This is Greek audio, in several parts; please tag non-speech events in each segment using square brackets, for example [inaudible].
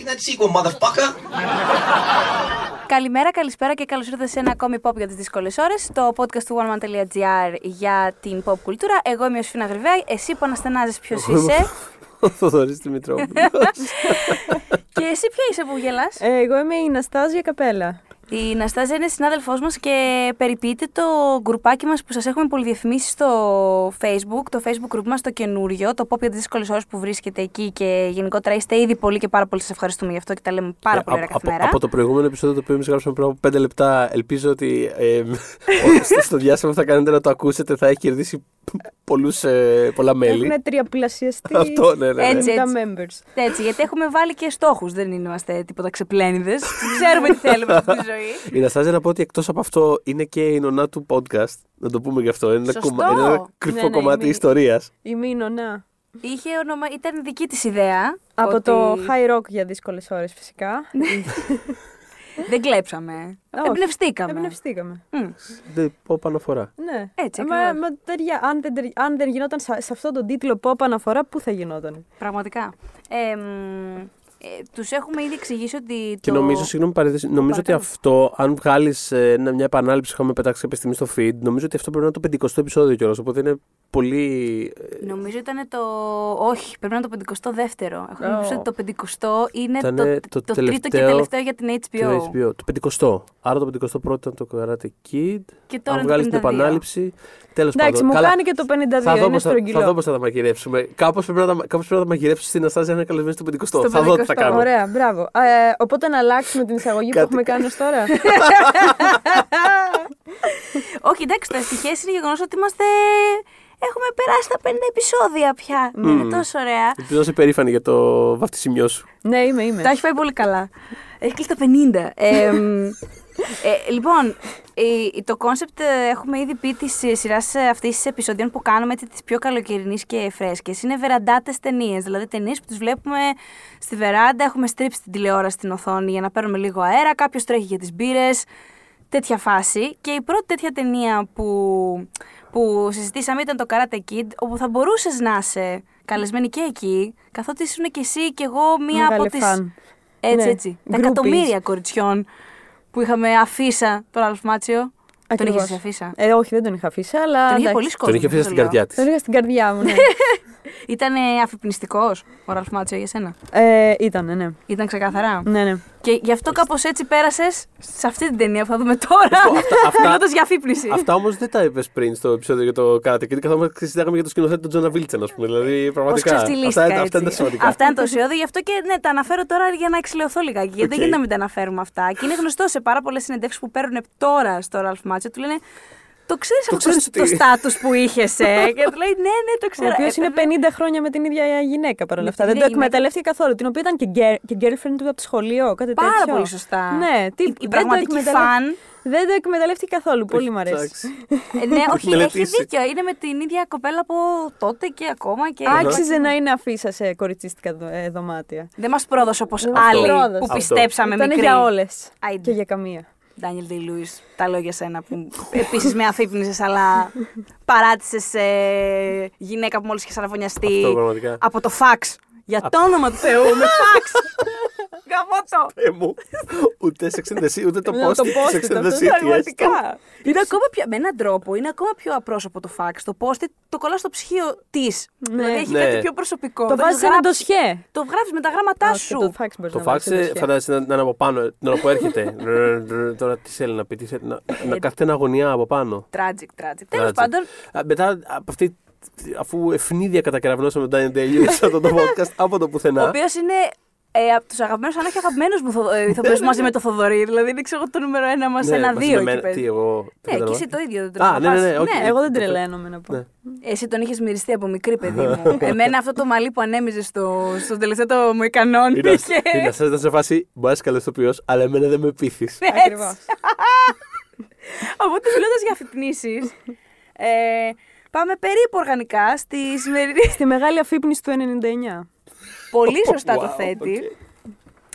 that sequel, motherfucker. Καλημέρα, καλησπέρα και καλώς ήρθατε σε ένα ακόμη pop για τις δύσκολες ώρες. Το podcast του oneman.gr για την pop κουλτούρα. Εγώ είμαι ο Σφίνα Γρυβάη. Εσύ που αναστενάζεις ποιος είσαι. Ο Θοδωρής Δημητρόπουλος. [laughs] και εσύ ποια είσαι που γελάς; Ε, εγώ είμαι η Ναστάζια Καπέλα. Η Ναστάζια είναι συνάδελφός μας και περιποιείται το γκρουπάκι μας που σας έχουμε πολυδιαφημίσει στο facebook, το facebook group μας το καινούριο, το pop για τις δύσκολες ώρες που βρίσκεται εκεί και γενικότερα είστε ήδη πολύ και πάρα πολύ σας ευχαριστούμε γι' αυτό και τα λέμε πάρα πολύ ωραία από, κάθε μέρα. από το προηγούμενο επεισόδιο το οποίο εμείς γράψαμε πριν από 5 λεπτά, ελπίζω ότι ε, [laughs] ο- στο- στο διάστημα που θα κάνετε να το ακούσετε θα έχει κερδίσει πολλούς, ε, πολλά μέλη. Έχουν τριαπλασιαστεί Αυτό, ναι, ναι, ναι. Έτσι, τα έτσι. members. Έτσι, γιατί έχουμε βάλει και στόχους, δεν είμαστε τίποτα ξεπλένιδες. [laughs] Ξέρουμε τι θέλουμε [laughs] αυτή τη ζωή. Η Ναστάζια να πω ότι εκτός από αυτό είναι και η νονά του podcast. Να το πούμε γι' αυτό. Είναι ένα, Σωστό. κομμα- είναι ένα κρυφό Ναι, ναι, κομμάτι είμαι- ιστορίας. Η Μίνωνα. Είχε όνομα, ήταν δική της ιδέα. Από ότι το high rock για δύσκολες ώρες φυσικά. [laughs] Δεν κλέψαμε. Όχι. Εμπνευστήκαμε. Εμπνευστήκαμε. Μμ. Δεν πω αναφορά. Ναι. Έτσι, Ε, μα, ακριβώς. μα ταιριά, αν, δεν, τερι- αν δεν γινόταν σε, σε αυτό τον τίτλο pop αναφορά, πού θα γινόταν; Πραγματικά. Ε, μ, ε, τους έχουμε ήδη εξηγήσει ότι Και το... νομίζω, συγγνώμη παρένθεση, νομίζω ότι Παρακαλώ. αυτό, αν βγάλεις μια επανάληψη που είχαμε πετάξει κάποια στιγμή στο feed, νομίζω ότι αυτό πρέπει να είναι το 50ο επεισόδιο κιόλας. Οπότε είναι πολύ. ε, Νομίζω ήταν το. Όχι, πρέπει να είναι το 52ο. Έχω Ω. νομίζω ότι το 50ο είναι Ήταν το, το το, τρίτο και τελευταίο- τελευταίο για την HBO. Το HBO. Το 50ο. Άρα το 51ο ήταν το Karate Kid. Και τώρα αν είναι βγάλεις το την 52. επανάληψη. Τέλος Εντάξει, πάντων. μου Καλά, κάνει και το 52, θα δω είναι πώς θα, θα δω στρογγυλό. πώς θα τα μαγειρεύσουμε. Κάπως πρέπει, να τα- κάπως πρέπει να τα μαγειρεύσω στην Αστάζια να είναι καλεσμένη στο 50ο. Στο θα δω τι θα 50ο, κάνω. Ωραία, μπράβο. Ε, οπότε να αλλάξουμε την εισαγωγή που Κάτι- έχουμε κάνει ως τώρα. [laughs] Όχι, εντάξει, το ευτυχές είναι γεγονός ότι είμαστε. Έχουμε περάσει τα 50 επεισόδια πια. Είναι τόσο ωραία. Ελπίζω να είσαι περήφανη για το βαφτισιμιό σου. ναι, είμαι, είμαι. Τα έχει πάει πολύ καλά. Έχει κλείσει τα 50. Ε, μ, ε, λοιπόν, η- το concept ε, έχουμε ήδη πει της σειράς αυτής της επεισοδίων που κάνουμε της πιο καλοκαιρινής και φρέσκες. Είναι βεραντάτες ταινίες. Δηλαδή ταινίες που τις βλέπουμε στη βεράντα, έχουμε στρίψει την τηλεόραση στην οθόνη για να παίρνουμε λίγο αέρα. Κάποιος τρέχει για τις μπύρες. Τέτοια φάση. Και η πρώτη τέτοια ταινία που, που συζητήσαμε ήταν το Karate Kid, όπου θα μπορούσες να είσαι καλεσμένη και εκεί, καθότι ήσουν και εσύ και εγώ μία Μεγάλη από τις... φαν. Έτσι, Ναι. έτσι. Τα Groupies. εκατομμύρια κοριτσιών που είχαμε αφίσα τον Ραλφ Μάτσιο. Τον Ακριβώς. είχες αφίσα. Ε, όχι, δεν τον είχα αφήσει, αλλά. Τον είχε εντάξει. πολύ κόσμο. Τον είχε αφήσει στην καρδιά της. Τον είχα στην καρδιά μου, ναι. [laughs] Ήταν αφυπνιστικός ο Ραλφ Μάτσιο για σένα; ε, ήταν, ναι. Ήταν ξεκάθαρα; Ναι, ναι. Και γι' αυτό κάπως έτσι πέρασες σε αυτή την ταινία που θα δούμε τώρα. αυτά- Μιλώντας για αφύπνιση. Αυτά όμως δεν τα είπες πριν στο επεισόδιο για το Karate Kid. Καθόμαστε και συζητάγαμε για το σκηνοθέτη του Τζόνα Βίλτσεν, ας πούμε. Δηλαδή, Πώ πραγματικά. ξεφτυλίστηκα Αυτά, έτσι. αυτά είναι τα σημαντικά. Αυτά είναι το ουσιώδη, γι' αυτό και ναι, τα αναφέρω τώρα για να εξηλαιωθώ λιγάκι. Γιατί δεν Οκ. γίνεται να μην τα αναφέρουμε αυτά. Και είναι γνωστό σε πάρα πολλές συνεντεύξεις που παίρνουν τώρα στο Ραλφ Μάτσιο. Του λένε Το ξέρεις αυτό ξέρεις το, ότι- το στάτου που είχες, ε; [laughs] και του λέει Ναι, ναι, το Ο ξέρω. οποίος Ε, είναι βέβαια. 50 χρόνια με την ίδια γυναίκα παρόλα Με αυτά. την Δεν το ίδια γυναίκα. εκμεταλλεύτηκε καθόλου. Την οποία ήταν και, γκέρ, και girlfriend του από το σχολείο, κάτι Πάρα τέτοιο. πολύ σωστά. Ναι, τι, Η, η δεν το πραγματική εκμεταλλεύτηκε- φαν. Δεν το εκμεταλλεύτηκε καθόλου. Πολύ μου αρέσει. Εντάξει. Ε, ναι, όχι, [laughs] έχει μελετήσει. δίκιο. Είναι με την ίδια κοπέλα από τότε και ακόμα. Και... Άξιζε να είναι αφίσα σε κοριτσίστικα δο- ε, δωμάτια. Δεν μας πρόδωσε όπως Δεν μας άλλοι πρόδωσε. που Αυτό. πιστέψαμε Ήταν μικροί. για όλες. Άιντε. Και για καμία. Ντάνιελ Ντι Λούι, τα λόγια σένα που επίσης με αφύπνιζες, αλλά παράτησες γυναίκα που μόλις είχε σαραβωνιαστεί Αυτό πραγματικά. από το φαξ. Για το όνομα του Θεού, με φαξ! Γαμώτο! Ε, μου, ούτε σε εξεντεσί, ούτε το Ναι, post το της post-it, εξεντεσί, αυτό τι πραγματικά. Είναι ακόμα πιο, με έναν τρόπο, είναι ακόμα πιο απρόσωπο το φαξ. Το post το κολλάς στο ψυχείο της. Δηλαδή έχει Ναι. κάτι πιο προσωπικό. Το Δεν βάζεις σε ένα γράψεις. ντοσιέ. Το γράφει με τα γράμματά Όχι, σου. Το φάξ μπορείς Το να βάλεις fax σε ντοσιέ. φαντάζεσαι να, να είναι από πάνω, την ώρα που έρχεται. [laughs] Τώρα τι θέλει να πει, τι θέλει, να, να κάθεται ένα αγωνιά από πάνω. Tragic, tragic. Τέλος Tragic. πάντων, Α, Μετά από αυτή, αφού ευνίδια κατακεραυνώσαμε τον Daniel Day-Lewis σε αυτό το podcast από το ο πουθενά. οποίος είναι ε, από τους αγαπημένους, αν όχι αγαπημένους μου θο- ε, [laughs] ηθοποιούς μαζί με το Θοδωρή. Δηλαδή είναι ξέρω, το νούμερο ένα μας, Ναι, ένα μαζί δύο με εκεί μένα, παίζει. Τι, εγώ. Ναι, και εσύ το ίδιο δεν Α, ναι, ναι, ναι, όχι. Εγώ δεν Το- τρελαίνομαι να πω. Ναι. Εσύ τον είχες μυριστεί από μικρή παιδί μου. [laughs] Εμένα αυτό το μαλλί που ανέμιζε στο, στο τελευταίο το μου ικανόν. Είναι είναι να σας σε φάση, μπορεί να είσαι καλός ηθοποιός, αλλά εμένα δεν με πείθεις. Ακριβώς. [laughs] Οπότε μιλώντας για αφυπνήσεις. Ε, πάμε περίπου οργανικά στη σημερινή. Στη μεγάλη αφύπνιση του 99. Πολύ [laughs] σωστά το Wow, θέτει. οκ.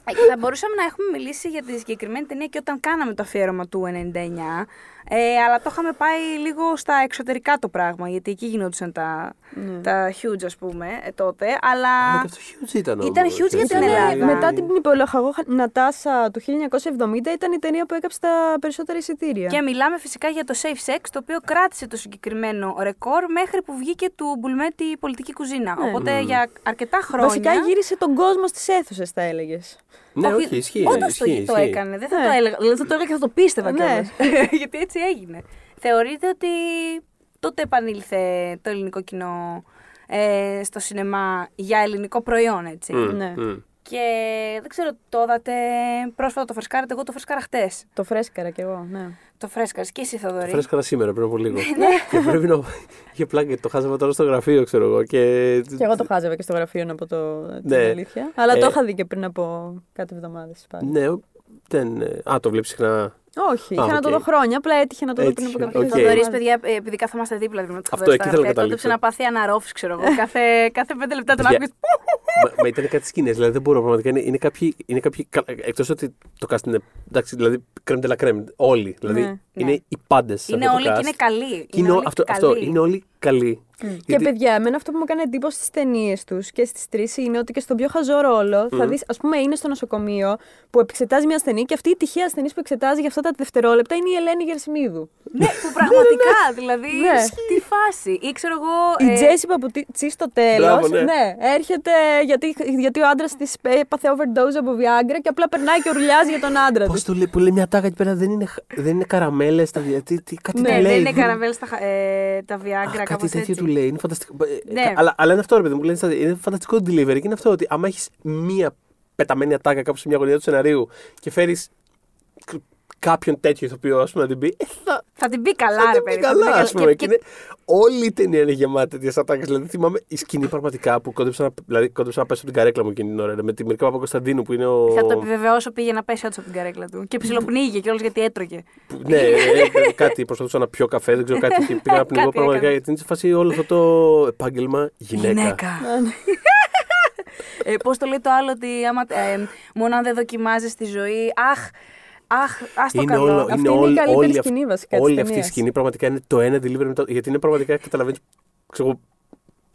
Ε, και θα μπορούσαμε να έχουμε μιλήσει για τη συγκεκριμένη ταινία και όταν κάναμε το αφιέρωμα του 99. Ε, αλλά το είχαμε πάει λίγο στα εξωτερικά το πράγμα, γιατί εκεί γινόντουσαν τα, Ναι. τα huge, ας πούμε, ε, τότε. Αλλά Αλλά. και αυτό huge ήταν Ήταν όμως, huge για έτσι. την Ήταν, Ελλάδα. μετά την Υπολοχαγό Νατάσα του 1970 ήταν η ταινία που έκοψε τα περισσότερα εισιτήρια. Και μιλάμε φυσικά για το Safe Sex, το οποίο κράτησε το συγκεκριμένο ρεκόρ μέχρι που βγήκε του Μπουλμέτη η πολιτική κουζίνα. Ναι. Οπότε για αρκετά χρόνια. Βασικά γύρισε τον κόσμο στις αίθουσες, θα έλεγες. Ναι, όχι, ισχύει. Όντως το, ισχύει, το ισχύει. έκανε. Δεν θα Ναι. το έλεγα. Δηλαδή θα το έλεγα και θα το πίστευα Ναι. κιόλας. [laughs] Γιατί έτσι έγινε. Θεωρείτε ότι τότε επανήλθε το ελληνικό κοινό ε, στο σινεμά για ελληνικό προϊόν, έτσι; Μμ, Ναι. μμ. Και δεν ξέρω, το είδατε πρόσφατα το φρεσκάρετε, εγώ το φρεσκάρα χτες. Το φρέσκαρα κι εγώ, ναι. Το φρέσκαρες και εσύ Θοδωρή. Φρέσκαρα σήμερα πριν από λίγο. [laughs] Ναι. και πρέπει να. Είχε πλάκα γιατί το χάσαμε τώρα στο γραφείο, ξέρω εγώ. Και... Και εγώ το χάζευα και στο γραφείο να πω το, την Ναι. αλήθεια. Αλλά Ε, το είχα δει και πριν από κάτι εβδομάδες πάλι. Ναι, ο- δεν. ε, Α, το βλέπεις συχνά. Όχι, Α, είχα να το οκ. δω χρόνια, απλά έτυχε να το δω πριν Έτυχε, από κάποιε οκ. εβδομάδες. Θοδωρής, παιδιά, ε, επειδή καθόμαστε δίπλα δηλαδή, με το Αυτό, Θοδωρή εκεί στα θέλω να γραφεία, τότε καταλήξω. να πάθει αναρρόφηση, ξέρω εγώ. κάθε, κάθε πέντε λεπτά τον Παιδιά, άκουγες. μα, μα ήταν κάτι σκηνές. Δηλαδή δεν μπορώ πραγματικά. Είναι, είναι κάποιοι. Είναι κάποιοι Εκτός ότι το cast είναι. Εντάξει, δηλαδή crème de la crème. Όλοι. Δηλαδή Ναι. είναι Ναι. οι πάντες. Είναι όλοι και είναι καλοί. Και είναι, όλοι αυτό, αυτό, καλοί. είναι όλοι καλοί. Και Γιατί- παιδιά, εμένα αυτό που μου έκανε εντύπωση στις ταινίες τους και στις τρεις είναι ότι και στον πιο χαζό ρόλο θα δεις, ας πούμε, είναι στο νοσοκομείο που εξετάζει μια ασθενή και αυτή η τυχαία ασθενής που εξετάζει για αυτά τα δευτερόλεπτα είναι η Ελένη Γερσιμίδου. Ναι, που πραγματικά, δηλαδή, Ναι. τι φάση. Ή ξέρω εγώ... Η ε, Τζέσι Παπουτσί στο τέλος. Μπράβο, ναι. έρχεται γιατί, γιατί ο άντρας της έπαθε overdose από Viagra και απλά περνάει και ουρλιάζει για τον άντρα Πώς της. το λέει, που λέει μια τάκα εκεί πέρα δεν είναι, δεν είναι καραμέλες. Τι, τι, κάτι Ναι, του Ναι, λέει. δεν είναι καραβέλ στα ε, τα Αχ, Viagra, κάτι κάπως τέτοιο έτσι. του λέει. Είναι φανταστικό. Ε, Ναι. κα- Αλλά, αλλά είναι αυτό, ρε παιδί μου. που λένε στα- Είναι φανταστικό το delivery. Και είναι αυτό ότι άμα έχεις μία πεταμένη ατάκα κάπου σε μια γωνία του σεναρίου και φέρεις κάποιον τέτοιο ηθοποιό, ας πούμε, να την πει. Ε, θα, Θα την πει καλά, θα ρε την πει παιδί. θα την πει καλά, ας πούμε. Και- Και και- είναι, όλη η ταινία είναι γεμάτη τέτοιες ατάκες. Δηλαδή θυμάμαι η σκηνή πραγματικά που κόντεψα να, δηλαδή, κόντεψα να πέσω από την καρέκλα μου εκείνη την ώρα. ρε, Με τη Μυρικά Παπα-Κωνσταντίνου που είναι ο. Θα το επιβεβαιώσω, πήγε να πέσει όντως από την καρέκλα του. Και ψιλοπνίγηκε κιόλας γιατί έτρωγε. που- ναι, ε, ε, [laughs] κάτι προσπαθούσα να πιω καφέ, δεν ξέρω κάτι. και [laughs] Πήγα να πνιγώ Κάτι πραγματικά έκανες. γιατί είναι σε φάση όλο αυτό το επάγγελμα γυναίκα. ε, Πώς το λέει το άλλο, ότι άμα, ε, μόνο αν δεν δοκιμάζεις τη ζωή. Αχ, αχ, ας το Είναι καλό. όλο, Αυτή είναι είναι η όλη, καλύτερη όλη, σκηνή αυ- βασικά της όλη αυτή η ταινίας. σκηνή πραγματικά είναι το ένα delivery μετά. Γιατί είναι πραγματικά καταλαβαίνεις ξέρω,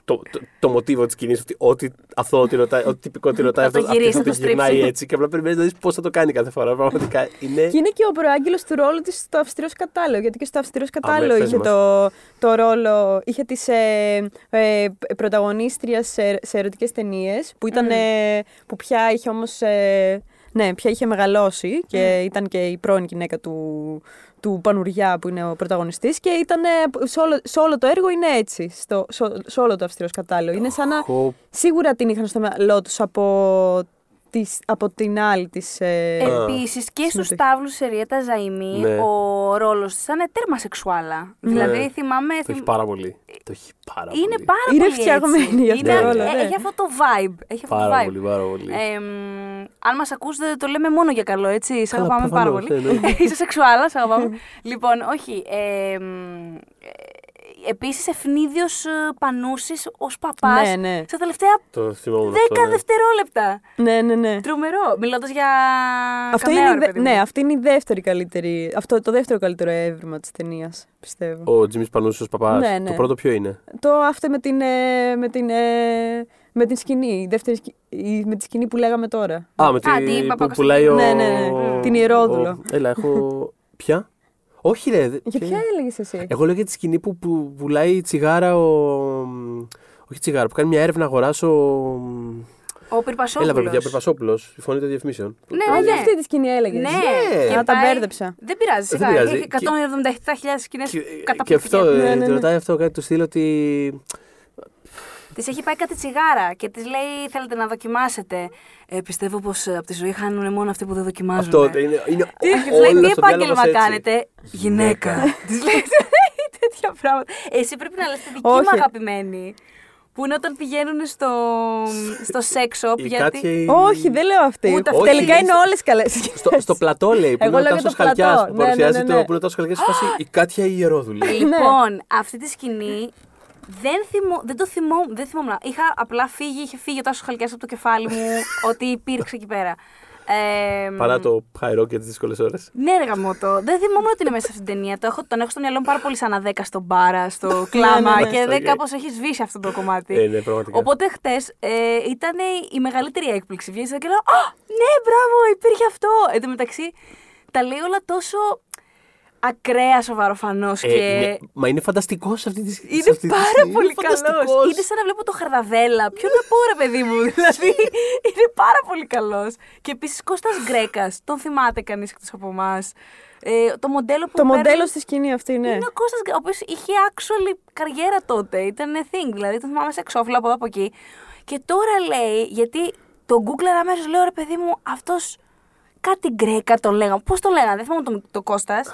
το, το, το μοτίβο της σκηνής. Ότι ό,τι αθώο τη ρωτάει, ό,τι τυπικό τη ρωτάει, Θα το αυτό, αυτή γυρίσει, θα θα το το γυρνάει στρίψει. έτσι. Και απλά περιμένεις να δεις πώς θα το κάνει κάθε φορά. Πραγματικά είναι. Και είναι και ο προάγγελος του ρόλου της στο Αυστηρός Κατάλογο. Γιατί και στο Αυστηρός Κατάλογο πες είχε μας. το, το ρόλο. είχε τις ε, ε, πρωταγωνίστρια σε, σε ερωτικές ταινίες. Που, ήταν, ε, που πια είχε όμως. Ε, ναι, πια είχε μεγαλώσει και ήταν και η πρώην γυναίκα του, του Πανουριά που είναι ο πρωταγωνιστής και ήταν, ε, σε, όλο, σε όλο το έργο είναι έτσι, στο, σε, σε όλο το αυστηρό κατάλληλο. Είναι σαν να Έχω- σίγουρα την είχαν στο μυαλό τους από, της, από την άλλη της... Ε, Επίσης και στους συμμετοχή. τάβλους Σεριέτα Ζαϊμή, Ναι. ο ρόλος της ήταν τέρμα σεξουάλα. Δηλαδή θυμάμαι. Το θυμ- έχει πάρα πολύ. Το έχει πάρα πολύ. Είναι πάρα Είναι πολύ. φτιαγμένη έτσι. για αυτό Είναι- το ρόλο, ε, ναι. Έχει αυτό το vibe. Έχει αυτό το Πάρα vibe. πολύ, πάρα πολύ. Ε, μ, αν μας ακούσετε, το λέμε μόνο για καλό, έτσι. Σα Καλά, αγαπάμε πάρα προφανώς, πολύ. ναι, ναι. [laughs] Είσαι σεξουάλας, σα αγαπάμε. λοιπόν, όχι. Ε, μ, ε, Επίσης, ευνίδιος πανούσης ως παπάς. Ναι, ναι. Στα τελευταία Το θυμόμουν 10 αυτό. ναι. δευτερόλεπτα. ναι, ναι, ναι. Τρομερό. Μιλώντας για. Αυτό καμέο, είναι, η ρε δε- παιδί μου. ναι, αυτή είναι η δεύτερη καλύτερη. Αυτό το δεύτερο καλύτερο έβριμα της ταινίας, πιστεύω. Ο Τζίμι Πανούσο Παπάς. Ναι, ναι. Το πρώτο ποιο είναι; Το αυτό με την, ε, με την, ε, με την σκηνή. Η δεύτερη, σκη- η- με τη σκηνή που λέγαμε τώρα. Α, με τη, Α, την που Παπακοσταντίνου. πουλάει ο. Ναι, ναι, ναι. Την Ιερόδουλο. ο- Έλα, έχω. [laughs] Ποια; Όχι, ρε. δε- Για ποια έλεγες εσύ; Εγώ λέω για τη σκηνή που, που πουλάει τσιγάρα ο. Όχι τσιγάρα, που κάνει μια έρευνα αγορά ο. Ο Πυρπασόπουλος. Έλα, παιδιά, Περπασόπουλο, η φωνή των διαφημίσεων. Ναι, Α, ναι, για ναι. αυτή τη σκηνή έλεγες. Ναι, Ναι. και Α, τα πάει- μπέρδεψα. Δεν πειράζει, Δεν σιγά. πειράζει. Έχει 177.000 σκηνές Και, κατά και αυτό, Ναι, ε, ναι, τη ναι. ρωτάει αυτό κάτι του στυλ ότι. Της έχει πάει κάτι τσιγάρα και της λέει: Θέλετε να δοκιμάσετε. Ε, πιστεύω πως από τη ζωή χάνουν μόνο αυτοί που δεν δοκιμάζουν. Αυτό είναι. είναι Τι της όλος λέει, τι στο διάλογο επάγγελμα έτσι. κάνετε. Γυναίκα. [laughs] Της λέει τέτοια πράγματα. Εσύ πρέπει να λες τη δική μου Όχι. αγαπημένη. Που είναι όταν πηγαίνουν στο, στο sex shop. Η γιατί... Κάτια η- Όχι, δεν λέω αυτή. Ούτε αυτή. Τελικά Όχι, είναι όλες καλές. Στο, στο πλατό λέει, που Εγώ είναι ο λέω για Τάσος το πλατό. Χαλκιάς, που Ναι, ναι, παρουσιάζει ναι, το ναι. που είναι ο Τάσος Χαλκιάς, στη φάση η Κάτια η Ιερόδουλη. Λοιπόν, αυτή τη σκηνή δεν, θυμώ, δεν το θυμώ, δεν θυμόμουν. Είχα απλά φύγει, είχε φύγει ο Τάσος Χαλκιάς από το κεφάλι μου [laughs] ότι υπήρξε εκεί πέρα. Ε, Παρά το χαϊρό και τις δύσκολες ώρες. Ναι, ρε γαμώτο. Δεν θυμόμουν ότι είναι μέσα σε αυτήν την ταινία. Το έχω, τον έχω στο μυαλό μου πάρα πολύ σαν αδέκαστο Μπάρα, στο κλάμα ναι, ναι. και δεν Οκ. κάπως έχει σβήσει αυτό το κομμάτι. Ε, ναι, πραγματικά. Οπότε χτες ε, ήταν η μεγαλύτερη έκπληξη. Βγαίνει και λέω Α, ναι, μπράβο, υπήρχε αυτό. Εν τω μεταξύ, τα λέει όλα τόσο ακραία σοβαροφανώ Ε, και. ναι, μα είναι φανταστικός σε αυτή τη σκηνή. Είναι πάρα πολύ καλός. Είναι σαν να βλέπω το Χαρδαβέλα. Ποιο να πω, ρε παιδί μου. δηλαδή, [laughs] είναι πάρα πολύ καλός. Και επίσης Κώστας Γκρέκας. Τον θυμάται κανείς εκτός από εμάς. Ε, το μοντέλο που Το παίρνει- μοντέλο στη σκηνή αυτή, ναι. είναι ο Κώστας, Γκρέκας, ο οποίος είχε actually καριέρα τότε. Ήταν thing, δηλαδή τον θυμάμαι σε εξώφυλλο από εδώ από εκεί. Και τώρα λέει, γιατί το Google αμέσως λέω ρε παιδί μου, αυτός κάτι Γκρέκα τον λέγαμε. Πώς τον λέγανε, δεν θυμάμαι τον, το Κώστας.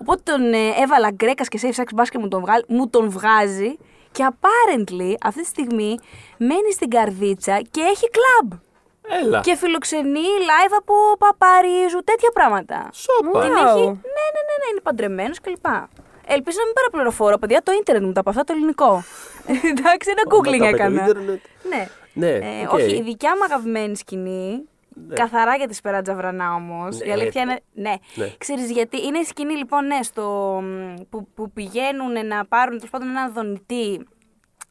Οπότε τον ε, έβαλα Γκρέκας και safe sex basket μου τον, βγάλ- μου τον βγάζει. Και apparently αυτή τη στιγμή μένει στην καρδίτσα και έχει κλαμπ. Έλα. Και φιλοξενεί live από Παπαρίζου, τέτοια πράγματα. Σόπα. Την Wow. έχει. Ναι, ναι, ναι, ναι, είναι παντρεμένος κλπ. Ελπίζω να μην παραπληροφορώ, παιδιά. Το ίντερνετ μου τα από αυτά το ελληνικό. [laughs] Εντάξει, ένα Μα googling τα είπε το έκανα. ίντερνετ. Ναι. Ναι, Ε, οκ. Όχι, η δικιά μου αγαπημένη σκηνή. Καθαρά για τη Σπεράτζα Βρανά όμως. Ναι, η αλήθεια είναι. Ναι. ναι. Ξέρεις γιατί. Είναι η σκηνή λοιπόν, ναι, στο, μ, που, που πηγαίνουν να πάρουν τέλος πάντων ένα δονητή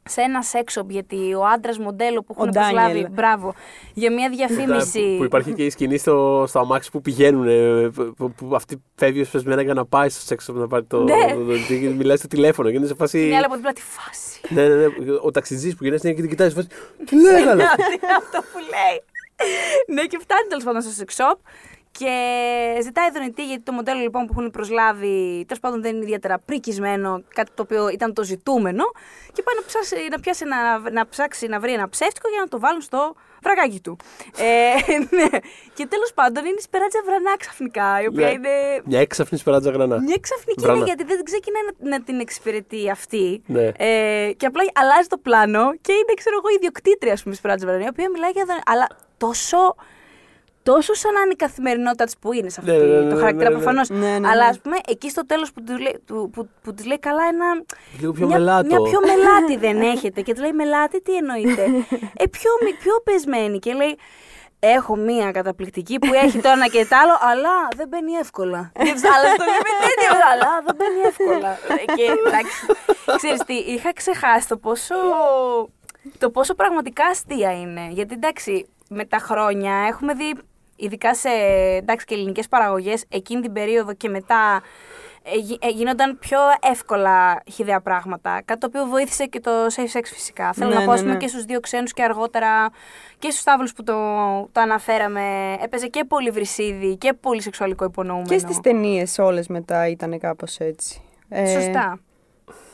σε ένα sex shop γιατί ο άντρας μοντέλο που έχουν Ο προσλάβει. Ντάνιελ. Μπράβο. Για μια διαφήμιση. Που υπάρχει και η σκηνή στο, στο αμάξι που πηγαίνουν. ε, Που, που αυτή φεύγει ως πεσμένα για να πάει στο σεξ να πάρει το. Ναι. το- το- και μιλάει στο τηλέφωνο και είναι σε φάση. Είναι άλλη από δίπλα τη φάση. Ναι, ναι, ναι. Ο ταξιτζής που γυρνάει στην και την κοιτάζει. σε φάση, Τι λέγανε. Ναι, είναι [laughs] αυτό που λέει. Ναι, και φτάνει τέλος πάντων στο sex shop και ζητάει δονητή γιατί το μοντέλο λοιπόν που έχουν προσλάβει τέλος πάντων δεν είναι ιδιαίτερα πρικισμένο, κάτι το οποίο ήταν το ζητούμενο. Και πάει να, ψάξει, να, πιάσει, να, να ψάξει να βρει ένα ψεύτικο για να το βάλουν στο βραγάκι του. Ε, ναι. Και τέλος πάντων είναι η Σπεράτζα Βρανά ξαφνικά, η οποία Ναι. είναι. Μια έξαφνη σπεράτζα γρανά. Μια ξαφνική Βρανα. είναι γιατί δεν ξεκινάει να, να την εξυπηρετεί αυτή. Ναι. Ε, και απλά αλλάζει το πλάνο και είναι, ξέρω εγώ, ιδιοκτήτρια, ας πούμε, Σπράτζα Βρανία, η οποία μιλάει για. δον- Αλλά τόσο. Τόσο σαν να είναι η καθημερινότητα της που είναι σε αυτή Ναι, ναι, ναι, το ναι, χαρακτήρα ναι, ναι. προφανώς. Ναι, ναι, ναι. Αλλά ας πούμε εκεί στο τέλος που, του λέει- του- που, που της λέει καλά ένα. Λίγο πιο μια, μελάτο. Μια πιο μελάτη [laughs] δεν έχετε. Και του λέει μελάτη, τι εννοείται. ε, πιο, μη- πιο πεσμένη. Και λέει Έχω μία καταπληκτική που έχει το ένα και το άλλο, αλλά δεν μπαίνει εύκολα. Και της άλλας το λέει με τέτοιο, αλλά δεν μπαίνει εύκολα. Ε, και εντάξει, ξέρεις τι, είχα ξεχάσει το πόσο, το πόσο πραγματικά αστεία είναι. Γιατί εντάξει, με τα χρόνια έχουμε δει, ειδικά σε εντάξει, και ελληνικές παραγωγές, εκείνη την περίοδο και μετά ε, γι- ε, γίνονταν πιο εύκολα χιδέα πράγματα. Κάτι το οποίο βοήθησε και το safe sex φυσικά. Θέλω Ναι, να πω, ναι, ας πούμε, ναι. και στους δύο ξένους και αργότερα και στους Σταύρους που το, το αναφέραμε. Έπαιζε και πολύ βρυσίδι και πολύ σεξουαλικό υπονοούμενο. Και στις ταινίες όλες μετά ήταν κάπως έτσι. Ε, Σωστά.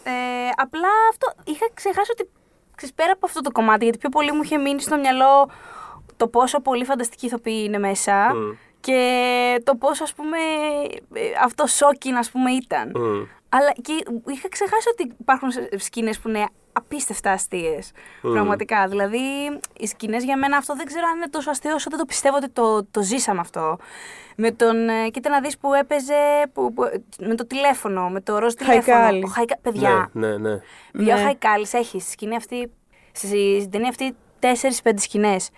Ε, απλά αυτό είχα ξεχάσει ότι ξέρεις, πέρα από αυτό το κομμάτι, γιατί πιο πολύ μου είχε μείνει στο μυαλό το πόσο πολύ φανταστική ηθοποιοί είναι μέσα Μμ. και το πόσο ας πούμε ε, αυτό σόκιν ας πούμε ήταν. Μμ. Αλλά και είχα ξεχάσει ότι υπάρχουν σκηνές που είναι απίστευτα αστείες. Μμ. Πραγματικά. Δηλαδή, οι σκηνές για μένα αυτό δεν ξέρω αν είναι τόσο αστείο όσο δεν το πιστεύω ότι το, το ζήσαμε αυτό. Με τον. ε, Κοίτα να δεις που έπαιζε. Που, που- με το τηλέφωνο, με το ροζ τηλέφωνο. Χαϊκάλη. Ο Χαϊκα... Παιδιά, Ναι, ναι, ναι. παιδιά Ναι. ο Χαϊκάλης έχει στη σκηνή αυτή. Στη ταινία αυτή 4-5 σκηνές.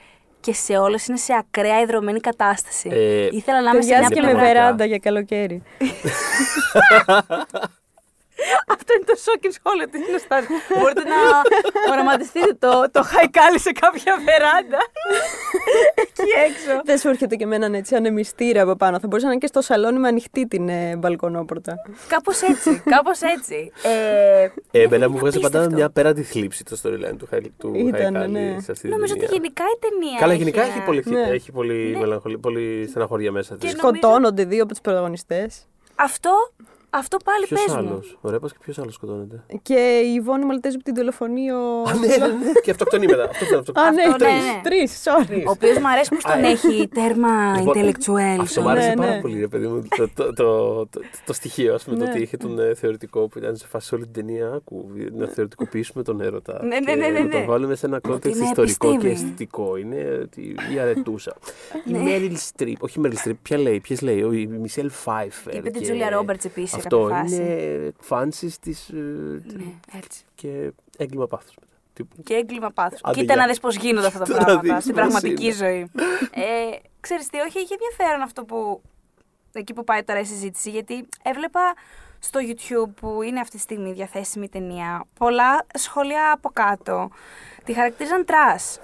Και σε όλες είναι σε ακραία ιδρωμένη κατάσταση. Ε, Ήθελα να είμαι σε μια Ταιριάζει και με πραγματικά. βεράντα για καλοκαίρι. [laughs] [laughs] Αυτό είναι το shocking σχόλιο τη Νοστάλ. Μπορείτε να οραματιστείτε το, το χαϊκάλι σε κάποια βεράντα. Εκεί έξω. Δεν σου έρχεται και με έναν έτσι ανεμιστήρα από πάνω. Θα μπορούσε να είναι και στο σαλόνι με ανοιχτή την ε, μπαλκονόπορτα. Κάπως έτσι. Κάπως έτσι. Ε, Ε, είναι εμένα μου βγάζει πάντα απίστευτο. μια πέραντη θλίψη το storyline του, Χαϊ- του Ήτανε, Χαϊκάλη ναι. σε αυτή τη Νομίζω ότι ταινία. γενικά η ταινία. Καλά, γενικά έχει ένα- πολύ, Ναι. έχει πολύ, Ναι. μελαγχολία, πολύ στεναχωρία μέσα Και της. νομίζω- Σκοτώνονται δύο από τους πρωταγωνιστές. Αυτό, αυτό πάλι Ποιος πες μου. άλλος; Ωραία, πας και ποιος άλλος σκοτώνεται. Και η Ιβόνη Μαλτέζου που την δολοφονεί ο. Α, ναι, ναι, ναι. Και αυτοκτονεί μετά. Αυτό ήταν αυτό. Α, ναι, Αυτό, ναι, τρεις. ναι. Τρεις, sorry. Ο οποίος μου αρέσει που τον έχει τέρμα Λοιπόν, intellectual. Αυτό μου άρεσε Ναι, πάρα ναι. πολύ, ρε παιδί μου. Το, το, το, το, το στοιχείο, ας πούμε, το Ναι. ότι είχε τον ε, θεωρητικό που ήταν σε φάση όλη την ταινία. Άκου, να θεωρητικοποιήσουμε τον έρωτα. Ναι, ναι, και ναι, ναι, Να ναι. τον βάλουμε σε ένα context είναι ιστορικό και επιστήμη. αισθητικό. Είναι ότι η αρετούσα. η Ναι. Μέριλ Στριπ, όχι η Μέριλ Στριπ, ποια λέει, ποιες λέει, ο- η Μισελ Φάιφερ. Είπε την και Τζούλια Ρόμπερτς επίσης σε Αυτό κάποια φάση. είναι φάνσεις της ε, Ναι, έτσι. και έγκλημα πάθους μετά. Τύπου. Και έγκλημα πάθους. Άντε, Κοίτα γεια. να δεις πώς γίνονται αυτά τα Τώρα πράγματα δεις στην πώς πραγματική είναι. ζωή. Ε, ξέρεις τι, όχι, έχει ενδιαφέρον αυτό που. εκεί που πάει τώρα η συζήτηση, γιατί έβλεπα στο YouTube που είναι αυτή τη στιγμή διαθέσιμη η ταινία πολλά σχόλια από κάτω. Τη χαρακτήριζαν trash.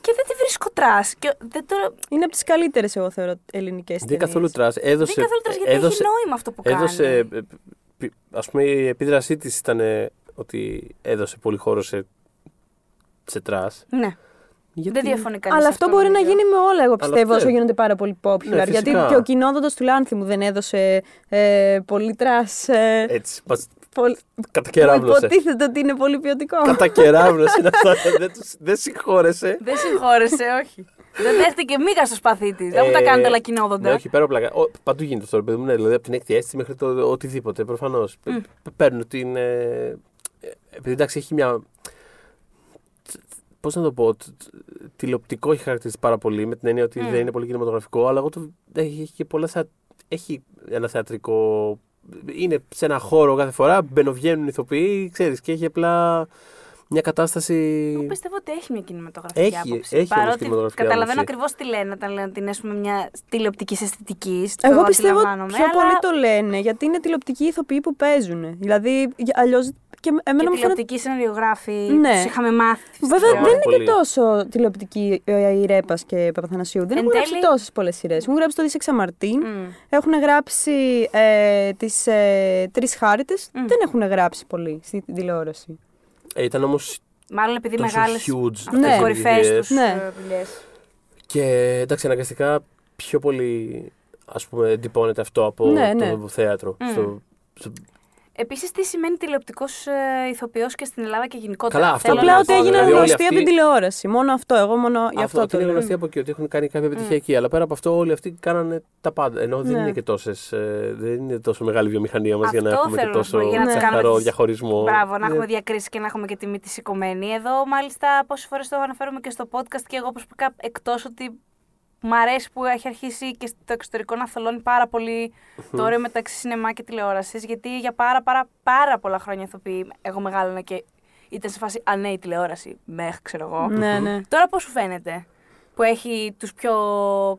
Και δεν τη βρίσκω trash. Και δεν το... Είναι από τις καλύτερες, εγώ θεωρώ, ελληνικές Δεν είναι καθόλου trash. Έδωσε, δεν είναι καθόλου trash, γιατί έδωσε, έχει νόημα αυτό που κάνει. έδωσε, ε, π- ας πούμε η επίδρασή της ήταν ε, ότι έδωσε πολύ χώρο σε, σε trash. Ναι, Γιατί... δεν διαφωνεί κανείς Αλλά σε αυτό μπορεί να νομίζω. γίνει με όλα, εγώ πιστεύω, αυτό- όσο γίνονται πάρα πολύ popular. Ναι, γιατί φυσικά. και ο Κυνόδοντας του Λάνθιμου δεν έδωσε ε, πολύ trash. Ε, Έτσι, μας πολύ- που κατακεράβνωσε. υποτίθεται ότι είναι πολύ ποιοτικό. Κατακεράβνωσε [laughs] είναι αυτό. δεν, τους- δεν συγχώρεσε. Δεν συγχώρεσε, όχι. δεν δέχτηκε μίγα στο σπαθί της. Δεν μου τα Ε, κάνετε όλα Ναι, κοινόδοντα. όχι, πέρα από πλάκα. Ο, παντού γίνεται αυτό, ρε παιδί μου. Ναι, δηλαδή από την έκτη αίσθηση μέχρι το οτιδήποτε. Προφανώς. Παίρνουν την. Ε, επειδή εντάξει, έχει μια. Πώς να το πω. τ- τ- Τηλεοπτικό έχει χαρακτηριστεί πάρα πολύ με την έννοια ότι Μμ. δεν είναι πολύ κινηματογραφικό, αλλά εγώ το, έχει, έχει και πολλά. θεα- Έχει ένα θεατρικό. Είναι σε ένα χώρο κάθε φορά, μπαινοβγαίνουν ηθοποιοί, ξέρεις, και έχει απλά μια κατάσταση. Εγώ πιστεύω ότι έχει μια κινηματογραφική Έχει- άποψη. έχει όμως Παρότι κινηματογραφική καταλαβαίνω άποψη. ακριβώς τι λένε όταν λένε ότι είναι ας πούμε, μια τηλεοπτικής αισθητικής. Εγώ πιστεύω πιο αλλά... πολύ το λένε, γιατί είναι τηλεοπτικοί ηθοποιοί που παίζουν. Δηλαδή, αλλιώς. Και εμένα Και μου φαίνεται. τηλεοπτικοί σεναριογράφοι. Ναι. Τους είχαμε μάθει. Βέβαια Πάρα δεν είναι πολύ. και τόσο τηλεοπτική ε, η Ρέπας και Παπαθανασίου. Δεν Εν έχουν γράψει τέλει- τόσες πολλές σειρές. Έχουν γράψει το Δίσεξα Μαρτίν, Μμ. έχουν γράψει ε, τις ε, Τρεις Χάρτε. Μμ. Δεν έχουν γράψει πολύ στην τηλεόραση. Ε, ήταν όμως Μάλλον επειδή τόσο μεγάλες. huge Ναι. αυτές οι κορυφαίε επιτυχίες. τους Ναι. δουλειές. Και εντάξει, αναγκαστικά πιο πολύ ας πούμε εντυπώνεται αυτό από Ναι, το ναι. θέατρο. Μμ. Στο, στο- Επίσης, τι σημαίνει τηλεοπτικός ε, ηθοποιός και στην Ελλάδα και γενικότερα. Καλά, αυτό Θέλω Απλά να Απλά πω, ότι δηλαδή έγιναν όλοι γνωστοί αυτοί- από την τηλεόραση. Μόνο αυτό. Εγώ μόνο γι' αυτό, αυτό το είναι λέω. γνωστή από εκεί ότι έχουν κάνει κάποια επιτυχία εκεί. Αλλά πέρα από αυτό, όλοι αυτοί κάνανε τα πάντα. Ενώ δεν Ναι. είναι και τόσες. δεν είναι τόσο μεγάλη βιομηχανία μας για να Αυτό έχουμε και θέλω να τόσο πω, για να τις καθαρό κάνουμε τις- διαχωρισμό. Μπράβο, να Ε, έχουμε διακρίσεις και να έχουμε και τιμή τη σηκωμένη. Εδώ, μάλιστα, πόσες φορές το αναφέρουμε και στο podcast και εγώ προσωπικά, εκτός ότι μ' αρέσει που έχει αρχίσει και στο εξωτερικό να θολώνει πάρα πολύ το όριο μεταξύ σινεμά και τηλεόρασης. Γιατί για πάρα, πάρα, πάρα πολλά χρόνια ηθοποιοί, εγώ μεγάλωνα και ήταν σε φάση Α, ναι, η τηλεόραση. Μεχ, ξέρω εγώ. Ναι, ναι. Τώρα πώς σου φαίνεται που έχει τους πιο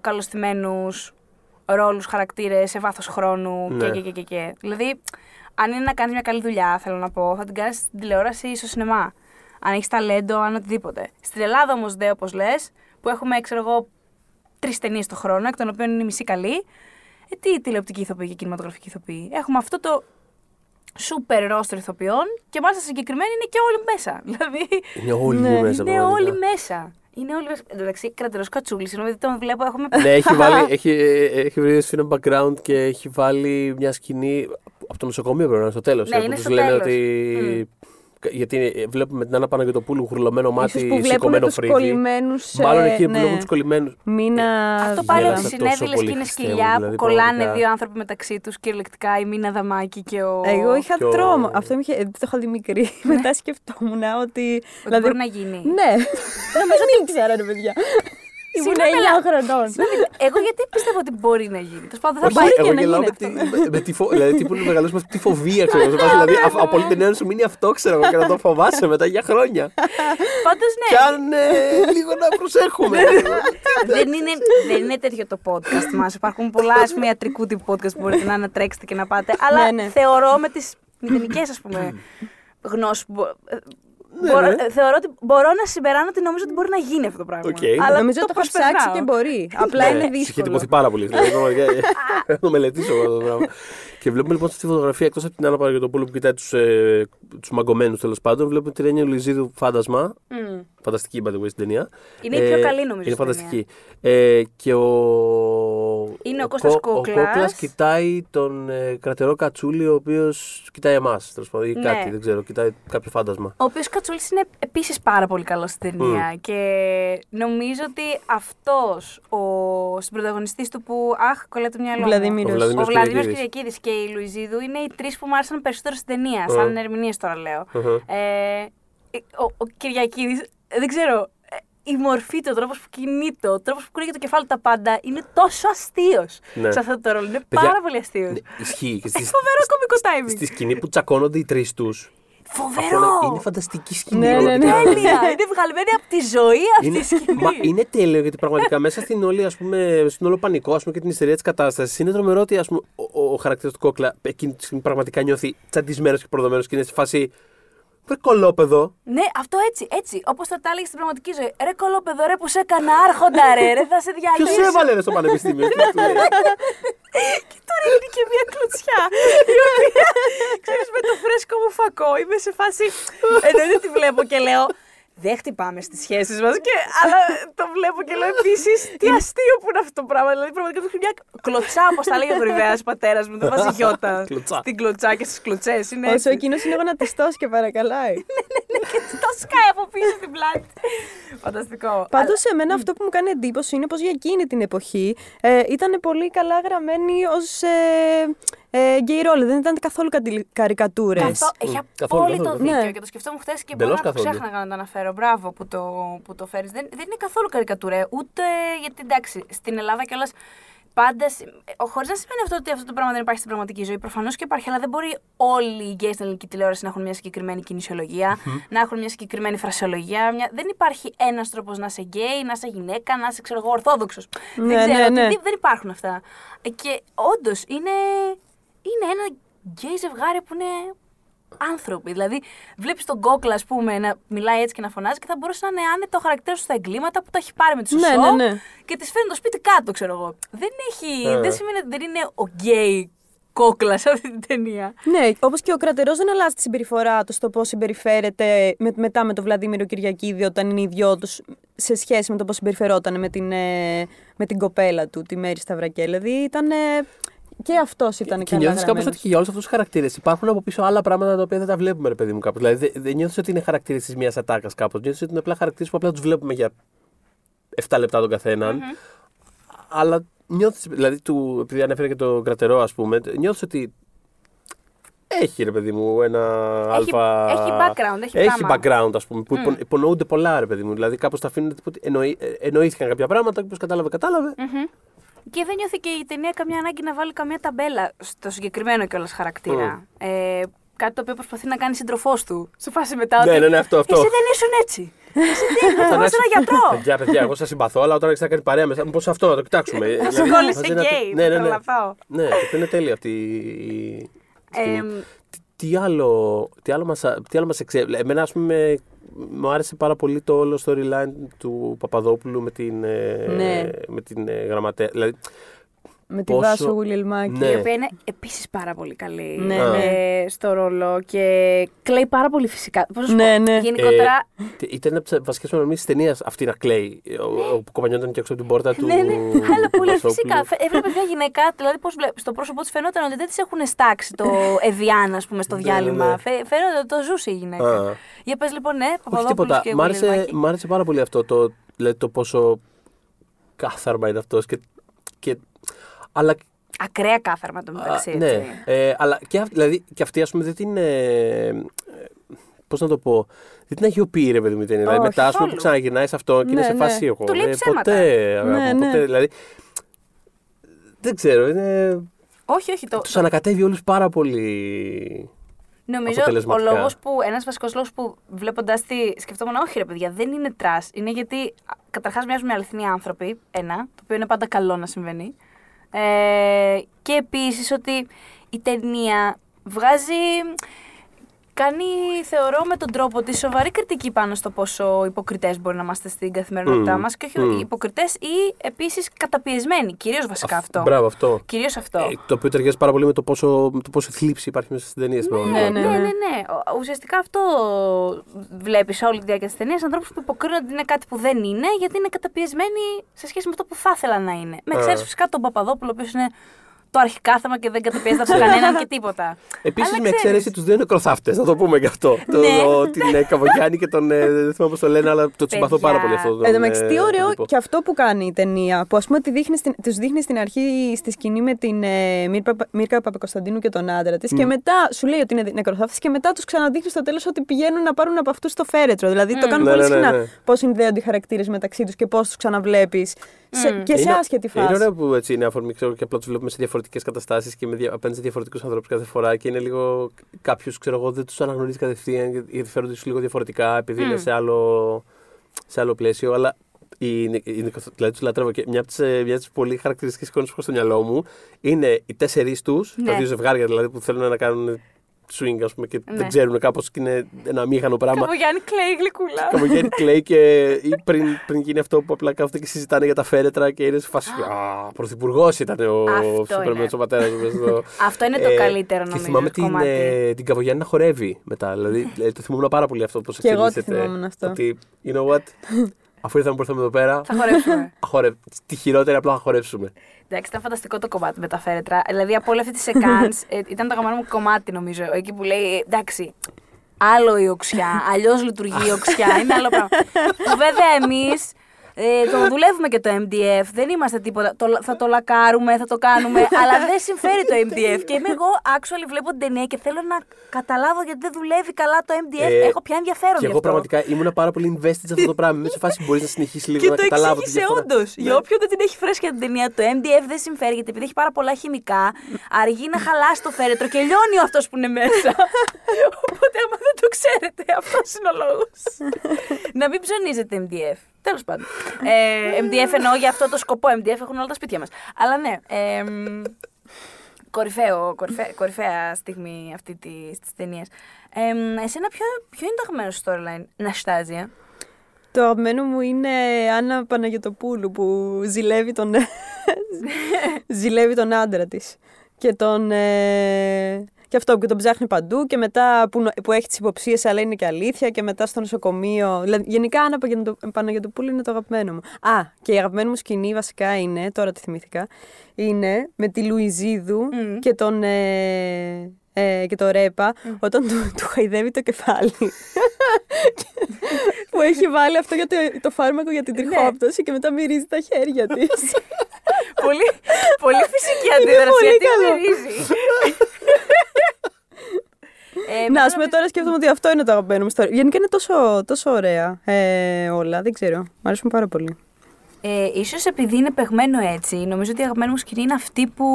καλωστημένους ρόλους, χαρακτήρες σε βάθος χρόνου Ναι. και, και, και, και, και. Δηλαδή, αν είναι να κάνεις μια καλή δουλειά, θέλω να πω, θα την κάνεις στην τηλεόραση ή στο σινεμά. Αν έχεις ταλέντο, αν οτιδήποτε. Στην Ελλάδα όμως, δε, όπως λες, που έχουμε, ξέρω εγώ, τρεις ταινίες το χρόνο, εκ των οποίων είναι η μισή καλή, ε, τι τηλεοπτική ηθοποιή και κινηματογραφική ηθοποιή. Έχουμε αυτό το σούπερ ρόστρο ηθοποιών και μάλιστα συγκεκριμένοι είναι και όλοι μέσα. [laughs] Δηλαδή, Είναι όλοι Ναι, μέσα. είναι πραγματικά. όλοι μέσα. Είναι όλοι μέσα. Εν τω μεταξύ, κρατερό κατσούλης. Συγγνώμη, δεν τον βλέπω. Έχουμε. Ναι, έχει, [laughs] βάλει, έχει, έχει βρει ένα background και έχει βάλει μια σκηνή από το νοσοκομείο πρέπει να είναι στο τέλος. Ναι, είναι τους στο λένε τέλος. ότι. Γιατί βλέπουμε την Άννα Παναγιωτοπούλου χουρλωμένο μάτι, Ίσως που βλέπουν σηκωμένο τους φρύδι. κολλημένους... Μάλλον ε, εκεί που ναι. βλέπουν τους κολλημένους. Μήνα... Αυτό πάλι γέλασα ότι τόσο συνέβη λες πολύ, και είναι Χριστέ μου, σκυλιά δηλαδή, που κολλάνε πραγματικά. δύο άνθρωποι μεταξύ τους κυριολεκτικά η Μίνα Δαμάκη και ο. Εγώ είχα Και ο- τρόμο. Αυτό μου είχε... δεν το είχα δει μικρή. Μετά σκεφτόμουν ότι. Ότι μπορεί να γίνει. Ναι. [laughs] Νομίζω δεν ήξερα, ρε παιδιά. Ήμουν Συγγνώμη, 9 αλλά- χρονών. Εγώ γιατί πιστεύω ότι μπορεί να γίνει. Τέλος πάντων, θα Όχι, πάει. και εγώ να γελάω γίνει με τη, με, με τη φο... δηλαδή, τι που είναι μεγαλώσει με τη φοβία, ξέρω εγώ. σε φάση, Δηλαδή, αφ- από όλη την ένωση σου μείνει αυτό, ξέρω εγώ, και να το φοβάσαι μετά για χρόνια. Πάντως Κι ναι. αν ε, λίγο να προσέχουμε. δεν, είναι, δεν είναι τέτοιο το podcast μας. Υπάρχουν πολλά ας πούμε, ιατρικού τύπου podcast που μπορείτε να ανατρέξετε και να πάτε. Αλλά Ναι, ναι. θεωρώ με τις μηδενικές ας πούμε γνώσεις που. μπο- ε, Ναι, μπορώ, ναι. ε, θεωρώ ότι μπορώ να συμπεράνω ότι νομίζω ότι μπορεί να γίνει αυτό το πράγμα. Οκ. Αλλά Νομίζω ότι το έχω ψάξει προσπερνάω. και μπορεί. Απλά είναι Είχε δύσκολο. τυπωθεί πάρα πολύ. Δηλαδή, πραγματικά, ε, [laughs] Θα το μελετήσω εγώ αυτό το πράγμα. Και βλέπουμε λοιπόν στη φωτογραφία εκτός από την Άννα Παναγιωτοπούλου που κοιτάει τους ε, τους μαγκωμένους τέλος πάντων, βλέπουμε τη Ρένια Λουιζίδου φάντασμα. Μμ. Φανταστική, by the way, στην ταινία. Είναι η πιο καλή, νομίζω, Είναι στην φανταστική. Ε, και ο. Είναι ο Κώστας Κο- Κούκλας. Ο Κόκλας κοιτάει τον ε, Κρατερό Κατσούλη, ο οποίος κοιτάει εμάς. Τέλος πάντων, ή Ναι. κάτι, δεν ξέρω, κοιτάει κάποιο φάντασμα. Ο οποίος Κατσούλης είναι επίσης πάρα πολύ καλός στην ταινία. Και νομίζω ότι αυτός ο συμπροταγωνιστής του που. Αχ, κολλάει το μυαλό. μου. Βλαδίμηρος. Ο Ο Βλαδίμηρος Βλαδίμир Κυριακίδης. Κυριακίδης και η Λουιζίδου είναι οι τρεις που μου άρεσαν περισσότερο στην ταινία. Ε. Σαν ερμηνείες τώρα λέω. Αχα. Ε, ο ο Κυριακίδης, δεν ξέρω. Ε, Η μορφή του, ο τρόπος που κινείται, ο τρόπος που κουνάει το κεφάλι του, τα πάντα είναι τόσο αστείος Ναι. σε αυτό το ρόλο. Είναι Παιδιά, πάρα πολύ αστείος. Ναι, Ισχύει. Και Έχει στη, φοβερό κωμικό timing. στη σκηνή που τσακώνονται οι τρεις τους. Φοβερό! Αυτό είναι, είναι φανταστική σκηνή. Ναι, ναι, ναι. πραγματικά. Τέλεια! είναι βγαλμένη από τη ζωή αυτή Είναι, η σκηνή. μα είναι τέλειο γιατί πραγματικά μέσα στην όλη, ας πούμε, στην όλο πανικό ας πούμε, και την ιστερία της κατάστασης είναι τρομερό ότι ας πούμε, ο, ο, ο χαρακτήρας του κόκλα εκείνη τη στιγμή πραγματικά νιώθει τσαντισμένος και προδομένο και είναι στη φάση. Βρε κολόπεδο. Ναι, αυτό έτσι, έτσι. Όπως θα τα έλεγε στην πραγματική ζωή. Ρε κολόπεδο, ρε που σε έκανα άρχοντα, ρε, ρε θα σε Ποιος διαλύσω. έβαλε ρε, στο πανεπιστήμιο. τι του λέει. Και τώρα είναι και μια κλωτσιά. Η οποία, ξέρεις, με το φρέσκο μου φακό είμαι σε φάση. Εννοείται ότι βλέπω και λέω. Δεν χτυπάμε στις σχέσεις μας. Αλλά το βλέπω και λέω επίσης τι αστείο που είναι αυτό το πράγμα. Δηλαδή, πραγματικά του μια κλωτσά, όπως τα λέγει ο Δωρηδέα πατέρας μου. Δεν βάζει [laughs] γιώτα Κλωτσά. στην κλωτσά και στις κλωτσές. Είναι Όσο έτσι. εκείνος είναι γονατιστό [laughs] και παρακαλάει. και το σκάει από πίσω στην πλάτη. Φανταστικό. Πάντως, σε μένα αυτό που μου κάνει εντύπωση είναι πως για εκείνη την εποχή ε, ήταν πολύ καλά γραμμένη ως ε, ε, γκέι ρόλοι. Δεν ήταν καθόλου καρικατούρες. Καθό, έχει Καθόλου, απόλυτο καθόλου. δίκιο Ναι. και το σκεφτόμουν χθες και Εντελώς μπορεί να καθόλου. ξέχναγα να το αναφέρω. Μπράβο που το, που το φέρεις. Δεν, δεν είναι καθόλου καρικατούρα. Ούτε γιατί εντάξει, στην Ελλάδα κιόλας πάντα. Χωρίς να σημαίνει αυτό ότι αυτό το πράγμα δεν υπάρχει στην πραγματική ζωή. Προφανώς και υπάρχει, αλλά δεν μπορεί όλοι οι γκέι στην ελληνική τηλεόραση να έχουν μια συγκεκριμένη κινησιολογία, να έχουν μια συγκεκριμένη φρασιολογία. Μια... Δεν υπάρχει ένας τρόποςς να είσαι γκέι, να είσαι γυναίκα, να είσαι ξέρω εγώ ορθόδοξος. Ναι, δεν ξέρω. ναι, ότι ναι. δεν- δεν υπάρχουν αυτά. Ε, Και όντως είναι, είναι ένα γκέι ζευγάρι που είναι άνθρωποι. Δηλαδή, βλέπεις τον Κόκλα, ας πούμε, να μιλάει έτσι και να φωνάζει και θα μπορούσε να είναι άνετα ο χαρακτήρας του στα εγκλήματα που τα έχει πάρει με τη Ναι, Σωσώ ναι, ναι. και τη φέρνει το σπίτι κάτω, ξέρω εγώ. Δεν έχει. Ε. Δεν σημαίνει ότι δεν είναι ο γκέι Κόκλας σε αυτή την ταινία. Ναι, όπως και ο κρατερό δεν αλλάζει τη συμπεριφορά του στο πώς συμπεριφέρεται με, μετά με τον Βλαδίμηρο Κυριακίδη όταν είναι οι δυο τους σε σχέση με το πώς συμπεριφερόταν με την, ε, με την κοπέλα του, τη Μέρη Σταυρακέ. Δηλαδή ήταν. Ε, και αυτός ήταν Και καλά. νιώθει κάπως γραμμένος. ότι και για όλους αυτούς τους χαρακτήρες υπάρχουν από πίσω άλλα πράγματα τα οποία δεν τα βλέπουμε, ρε παιδί μου κάπως. Δηλαδή δεν, δεν νιώθεις ότι είναι χαρακτήρες της μία ατάκας κάπως. Νιώθεις ότι είναι απλά χαρακτήρες που απλά τους βλέπουμε για 7 λεπτά τον καθεναν Αλλά νιώθεις, δηλαδή, του, επειδή ανέφερε και τον κρατερό, ας πούμε, νιώθεις ότι έχει ρε παιδί μου ένα Έχει- αλφα. έχει background, έχει έχει πράγμα. background, ας πούμε, που υπο- υπονοούνται πολλά, ρε παιδί μου. Δηλαδή κάπως τα αφήνουν ότι εννοεί, ε, εννοήθηκαν κάποια πράγματα και πώ κατάλαβε, κατάλαβε. Και δεν νιώθει και η ταινία καμιά ανάγκη να βάλει καμία ταμπέλα στο συγκεκριμένο κιόλας χαρακτήρα. Ε, κάτι το οποίο προσπαθεί να κάνει σύντροφός του. Σε φάση μετά. Ναι, ότι, ναι, ναι, αυτό, αυτό. Εσύ δεν ήσουν έτσι. Εσύ τι ήσουν, θα ένα γιατρό. Παιδιά, παιδιά, εγώ σας συμπαθώ, αλλά όταν έχετε να κάνει παρέα μέσα, μήπω αυτό να το κοιτάξουμε. Δηλαδή, κόλλησε μαζί να το- γκέι, Ναι, ναι, ναι. τρελαθώ. Ναι, το οποίο είναι τέλειο αυτή η. σκηνή. Εμ, Τι- Τι άλλο, τι άλλο μας, τι άλλο μας εξέ... Εμένα, ας πούμε, μου άρεσε πάρα πολύ το όλο storyline του Παπαδόπουλου με την, ε, Ναι. με την ε, γραμματέα. Δηλαδή, Με τη πόσο- Βάσο Γουλιλμάκη. Ναι. η οποία είναι επίσης πάρα πολύ καλή Ναι, ε, ναι. στο ρόλο και κλαίει πάρα πολύ φυσικά. Πώς να σου Ναι, πω, ναι. Γενικότερα. ε, ήταν από τις βασικές προνομίε τη ταινίας αυτή να κλαίει. Ο, ο που κομπανιόταν και έξω από την πόρτα του. Ναι, ναι, αλλά πολύ Βασόπουλου. φυσικά. Φε- Έβλεπε μια γυναίκα, δηλαδή πώς βλέπει, στο πρόσωπό της φαινόταν ότι δεν της έχουν στάξει το [laughs] Εδιάν, ας πούμε, στο Ναι, διάλειμμα. ναι, ναι. Φε- Φαίνεται ότι το ζούσε η γυναίκα. Α. Για πες λοιπόν, ναι, Όχι Παπαδόπουλος τίποτα. και Μ' άρεσε, Γουλιλμάκη. μ' άρεσε πάρα πολύ αυτό το, δηλαδή, το πόσο κάθαρμα είναι αυτός. Και, και, αλλά Ακραία κάθαρμα το μεταξύ. Α, ναι, έτσι. ε, αλλά και, αυ- δηλαδή, και αυτή, ας πούμε, δεν την. Ε, Πώς να το πω. Δεν την αγιοποιεί, ρε παιδί μου η ταινία. Δηλαδή, Όχι, μετά, ας πούμε, καθόλου. που ξαναγυρνάει σε αυτό και είναι Ναι, σε ναι. φάση εγώ. Του λέει ε, ψέματα. Ποτέ, αγάπη Ναι, μου, ναι. ποτέ. Δηλαδή. Δεν ξέρω, είναι. Όχι, όχι. Το, Τους ανακατεύει όλους πάρα πολύ. Νομίζω ο αποτελεσματικά. λόγος που. Ένας βασικός λόγος που βλέποντας τη. Σκεφτόμουν, όχι ρε παιδιά, δεν είναι τρα. Είναι γιατί καταρχάς μοιάζουν με αληθινοί άνθρωποι. Ένα, το οποίο είναι πάντα καλό να συμβαίνει. Ε, και επίσης ότι η ταινία βγάζει. Κάνει, θεωρώ, με τον τρόπο τη σοβαρή κριτική πάνω στο πόσο υποκριτές μπορεί να είμαστε στην καθημερινότητά Μμμ. μας και όχι Μμμ. υποκριτές ή επίσης καταπιεσμένοι. Κυρίως βασικά Αυ- αυτό. Μπράβο, αυτό. Κυρίως αυτό. Ε, το οποίο ταιριάζει πάρα πολύ με το πόσο, το πόσο θλίψη υπάρχει μέσα στην ταινία. στην Ναι, πραγματικότητα. ναι, ναι, ναι, ναι. ναι. Ο- Ουσιαστικά αυτό βλέπεις όλη τη διάρκεια της ταινίας. Ανθρώπους που υποκρίνονται ότι είναι κάτι που δεν είναι, γιατί είναι καταπιεσμένοι σε σχέση με αυτό που θα ήθελαν να είναι. Με εξαίρεση φυσικά τον Παπαδόπουλο, ο οποίος είναι το αρχικάθαμα και δεν καταπιέζεται από κανέναν και τίποτα. Επίσης, Αλλά με ξέρεις, εξαίρεση τους δύο νεκροθάφτε, να το πούμε και αυτό. Ναι. το, την ε, Καβογιάννη και τον. Ε, δεν θυμάμαι πώς το λένε, αλλά το συμπαθώ Παιδιά. πάρα πολύ αυτό. τον, Εν τω μεταξύ, τι ε, ωραίο τύπο. και αυτό που κάνει η ταινία. Που ας πούμε τη δείχνει στην, τους δείχνει στην αρχή στη σκηνή με την ε, Μύρκα, Μύρκα Παπακοσταντίνου και τον άντρα της. Και μετά σου λέει ότι είναι νεκροθάφτη και μετά τους ξαναδείχνεις στο τέλος ότι πηγαίνουν να πάρουν από αυτούς το φέρετρο. Δηλαδή το κάνουν Ναι, πολύ ναι, ναι, συχνά ναι. πώς συνδέονται οι χαρακτήρες μεταξύ τους και πώς τους ξαναβλέπεις σε, Μμ. και σε Είναι- άσχετη Είναι φάση. ωραίο που έτσι είναι αφορμή ξέρω, και απλά τους βλέπουμε σε διαφορετικές καταστάσεις και με δια... απέναντι σε διαφορετικούς ανθρώπους κάθε φορά και είναι λίγο. Κάποιου ξέρω εγώ δεν τους αναγνωρίζει κατευθείαν γιατί- γιατί φέρονται τους λίγο διαφορετικά επειδή είναι Μμ. σε άλλο, σε άλλο πλαίσιο. Αλλά η, η, η, δηλαδή τους λατρεύω και μια από τις μια από τις πολύ χαρακτηριστικές εικόνες που έχω στο μυαλό μου είναι οι τέσσερις τους, Ναι. τα δύο ζευγάρια δηλαδή που θέλουν να κάνουν swing, ας πούμε, και Ναι. δεν ξέρουν κάπως και είναι ένα αμήχανο πράγμα. Καβογιάννη κλαίει γλυκούλα. Καμογέννη κλαίει και ή πριν, πριν γίνει αυτό που απλά κάθονται και συζητάνε για τα φέρετρα και είναι σε φάση. Α, πρωθυπουργός ήταν ο Αυτό Σούπερμαν είναι. ο πατέρας μου. Αυτό είναι το καλύτερο νομίζω. Και θυμάμαι την, κομμάτι. ε, την Καβογιάννη να χορεύει μετά. Δηλαδή ε, το θυμόμουν πάρα πολύ αυτό πώς Και εγώ το εξελίσσεται. θυμόμουν αυτό. Ότι, you know what, αφού ήρθαμε που ήρθαμε εδώ πέρα, Θα χορέψουμε. [laughs] χορε... τη χειρότερη απλά θα χορέψουμε. Εντάξει, ήταν φανταστικό το κομμάτι με τα φέρετρα. Δηλαδή, από όλη αυτή τη σεκάνς, [laughs] ε, ήταν το αγαπημένο μου κομμάτι, νομίζω. Εκεί που λέει, εντάξει, άλλο η οξιά, αλλιώς λειτουργεί η οξιά, είναι άλλο πράγμα. Που [laughs] βέβαια εμείς ε, το δουλεύουμε και το MDF, δεν είμαστε τίποτα. Το, θα το λακάρουμε, θα το κάνουμε, [laughs] αλλά δεν συμφέρει το MDF. Και είμαι εγώ, actually, βλέπω την ταινία και θέλω να καταλάβω γιατί δεν δουλεύει καλά το MDF. Ε, Έχω πια ενδιαφέρον Και γι' εγώ αυτό. πραγματικά ήμουν πάρα πολύ invested σε αυτό το πράγμα. Είμαι σε φάση μπορείς να συνεχίσεις λίγο Και να το καταλάβω τη εξήγησε διαφορά. όντως. Ναι. Για όποιον δεν την έχει φρέσκια την ταινία, το MDF δεν συμφέρει γιατί επειδή έχει πάρα πολλά χημικά, αργεί να χαλάσει το φέρετρο και λιώνει αυτός που είναι μέσα. [laughs] Οπότε, άμα δεν το ξέρετε, αυτός είναι ο λόγος. [laughs] να μην ψωνίζετε MDF. Τέλος πάντων. Ε, MDF εννοώ για αυτό το σκοπό. MDF έχουν όλα τα σπίτια μας. Αλλά ναι. Ε, μ, κορυφαίο, κορυφαία, κορυφαία στιγμή αυτή τη ταινία. Ε, μ, εσένα, ποιο, ποιο είναι το αγαπημένο σου storyline, Ναστάζια. Το αγαπημένο μου είναι Άννα Παναγιωτοπούλου που ζηλεύει τον, [laughs] ζηλεύει τον άντρα της. Και τον... ε, Και αυτό που τον ψάχνει παντού και μετά που, που έχει τις υποψίες, αλλά είναι και αλήθεια. Και μετά στο νοσοκομείο. Δηλαδή, γενικά, Άννα Παγιαντο- Παναγιωτοπούλου είναι το αγαπημένο μου. Α, και η αγαπημένη μου σκηνή βασικά είναι, τώρα τη θυμήθηκα, είναι με τη Λουιζίδου Μμμ. και τον. Ε, ε, και το ρέπα, όταν του, του χαϊδεύει το κεφάλι. [laughs] που έχει βάλει αυτό για το, το φάρμακο για την Ναι. τριχόπτωση και μετά μυρίζει τα χέρια της. [laughs] πολύ, πολύ φυσική Είναι αντίδραση. πολύ γιατί καλό. μυρίζει. [laughs] Ε, Να, ας θέλω πούμε πεις- τώρα σκέφτομαι ότι αυτό είναι το αγαπημένο μου story. Γενικά είναι τόσο, τόσο ωραία ε, όλα. Δεν ξέρω. Μ' αρέσουν πάρα πολύ. Ε, ίσως επειδή είναι παιγμένο έτσι, νομίζω ότι η αγαπημένη μου σκηνή είναι αυτή που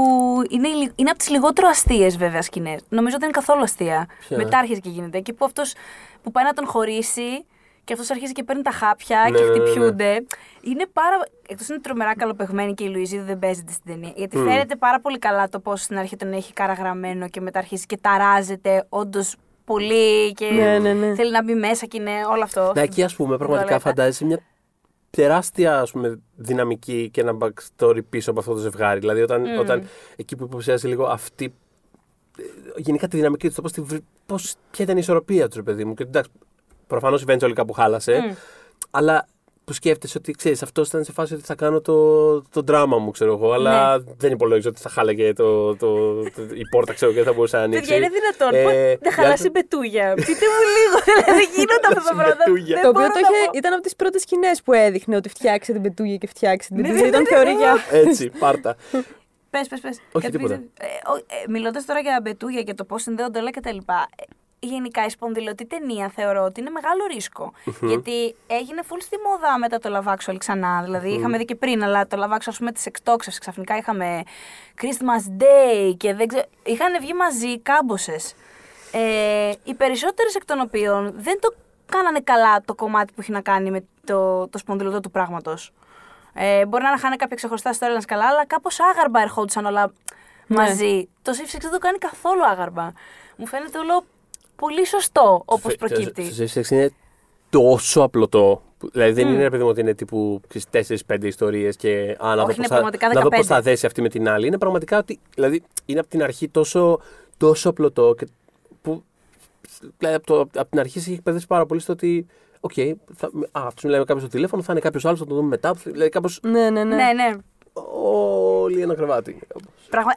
είναι, λι- είναι από τις λιγότερο αστείες βέβαια σκηνές. Νομίζω δεν είναι καθόλου αστεία. Ποια; Μετά αρχίζει και γίνεται. Εκεί που αυτός που πάει να τον χωρίσει και αυτός αρχίζει και παίρνει τα χάπια Ναι, και ναι, ναι, ναι. χτυπιούνται. Είναι πάρα. Εκτός είναι τρομερά καλοπεγμένη και η Λουιζίδη δεν παίζεται στην ταινία. Γιατί Μμ. φαίνεται πάρα πολύ καλά το πώς στην αρχή τον έχει καραγραμμένο και μετά αρχίζει και ταράζεται όντως πολύ και Ναι, ναι, ναι. θέλει να μπει μέσα και είναι όλο αυτό. Ναι, εκεί ας πούμε πραγματικά Τουαλέτα. φαντάζεσαι μια τεράστια ας πούμε, δυναμική και ένα backstory πίσω από αυτό το ζευγάρι. Δηλαδή, όταν, Μμμ. όταν εκεί που υποψιάζει λίγο αυτή. ε, Γενικά τη δυναμική του, το πώς, τη βρ- πώς, ποια ήταν η ισορροπία τους, ρε παιδί μου. Και εντάξει, προφανώς eventually κάπου χάλασε. Μμ. Αλλά που σκέφτεσαι ότι ξέρεις, αυτό ήταν σε φάση ότι θα κάνω το, το δράμα μου, ξέρω εγώ. Αλλά δεν υπολόγιζα ότι θα χάλαγε το, το, το, η πόρτα, ξέρω και δεν θα μπορούσε να ανοίξει. Παιδιά, είναι δυνατόν. Ε, Πώς δεν για χαλάσει η το- πετούγια. Πείτε μου λίγο. [laughs] Δηλαδή, γίνονται αυτά τα πράγματα. Πετούγια. Δεν το οποίο μπορώ το να είχε, πω. ήταν από τις πρώτες σκηνές που έδειχνε ότι φτιάξε την πετούγια και φτιάξε την Ναι, πετούγια. ναι, Ήταν ναι, πιο ναι, ωραία. Έτσι, πάρτα. Πες, πες, πες. Όχι, τίποτα. Ε, Μιλώντας τώρα για μπετούγια και το πώς συνδέονται όλα κτλ. Ε, Γενικά η σπονδυλωτή ταινία θεωρώ ότι είναι μεγάλο ρίσκο. Γιατί έγινε full στη μόδα μετά το Love Actual ξανά. Δηλαδή είχαμε δει και πριν, αλλά το Love Actual, ας πούμε, τις εκτόξευση. Ξαφνικά είχαμε Christmas Day και δεν ξέρω. Είχαν βγει μαζί κάμποσες. Ε, οι περισσότερες εκ των οποίων δεν το κάνανε καλά το κομμάτι που έχει να κάνει με το, το σπονδυλωτό του πράγματος. Ε, μπορεί να είχαν κάποια ξεχωριστά storylines καλά, αλλά κάπως άγαρμα ερχόντουσαν όλα μαζί. Το Safe Sex δεν το κάνει καθόλου άγαρμα. Μου φαίνεται όλο πολύ σωστό όπως προκύπτει. Το Safe Sex είναι τόσο απλωτό. που- Δηλαδή δεν είναι επειδή μου ότι είναι τύπου 4-5 ιστορίες και α, να Όχι, δω είναι πώς θα, πραγματικά να δω 15. πώς θα δέσει αυτή με την άλλη. Είναι πραγματικά ότι. Δηλαδή είναι από την αρχή τόσο, τόσο απλωτό και που. Δηλαδή από, το, από την αρχή σε έχει εκπαιδεύσει πάρα πολύ στο ότι. Οκ, θα, α, τους μιλάει με κάποιος στο τηλέφωνο, θα είναι κάποιος άλλος, θα το δούμε μετά. Δηλαδή κάπως. Ναι, ναι, ναι. Ναι, ναι. Όλοι ένα κρεβάτι. κάπως. Πραγμα... Α,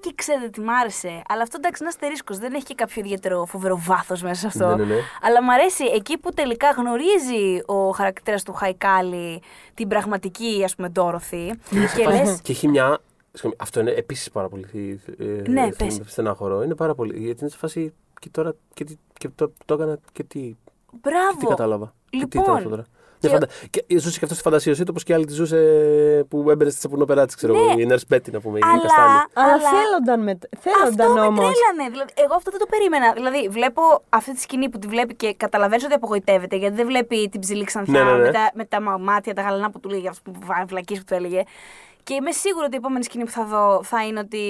και ξέρετε τι μ' άρεσε. Αλλά αυτό εντάξει είναι αστερίσκος. Δεν έχει και κάποιο ιδιαίτερο φοβερό βάθος μέσα σε αυτό. Ναι, ναι, ναι. Αλλά μ' αρέσει εκεί που τελικά γνωρίζει ο χαρακτήρας του Χαϊκάλη την πραγματική, ας πούμε, Ντόροθι. και λε. Και έχει μια. συγγνώμη, Αυτό είναι επίσης πάρα πολύ ε, Ναι, ε, πες. στενάχωρο. Είναι πάρα πολύ. Γιατί είναι σε φάση. Και τώρα. Και, τι- και το, το έκανα και τι. Τι Μπράβο. κατάλαβα. Και τι ήταν Λοιπόν, αυτό τώρα. Ναι, Και... Φαντα... και ζούσε και αυτός στη φαντασίωσή του, όπως και άλλοι τη ζούσε που έμπαινε στη σαπουνοπερά τη, ξέρω Ναι. εγώ. Η Nurse Betty να πούμε. η Αλλά- Καστάνη. Αλλά Αλλά- θέλονταν, με... θέλονταν Αυτό όμως. με τρέλανε. Δηλαδή, εγώ αυτό δεν το περίμενα. Δηλαδή, βλέπω αυτή τη σκηνή που τη βλέπει και καταλαβαίνεις ότι απογοητεύεται γιατί δεν βλέπει την ψηλή ξανθιά Ναι, ναι, ναι. Με, τα, με τα μα- μάτια, τα γαλανά που του λέγε, αυτέ που βλακίες που του έλεγε. Και είμαι σίγουρη ότι η επόμενη σκηνή που θα δω θα είναι ότι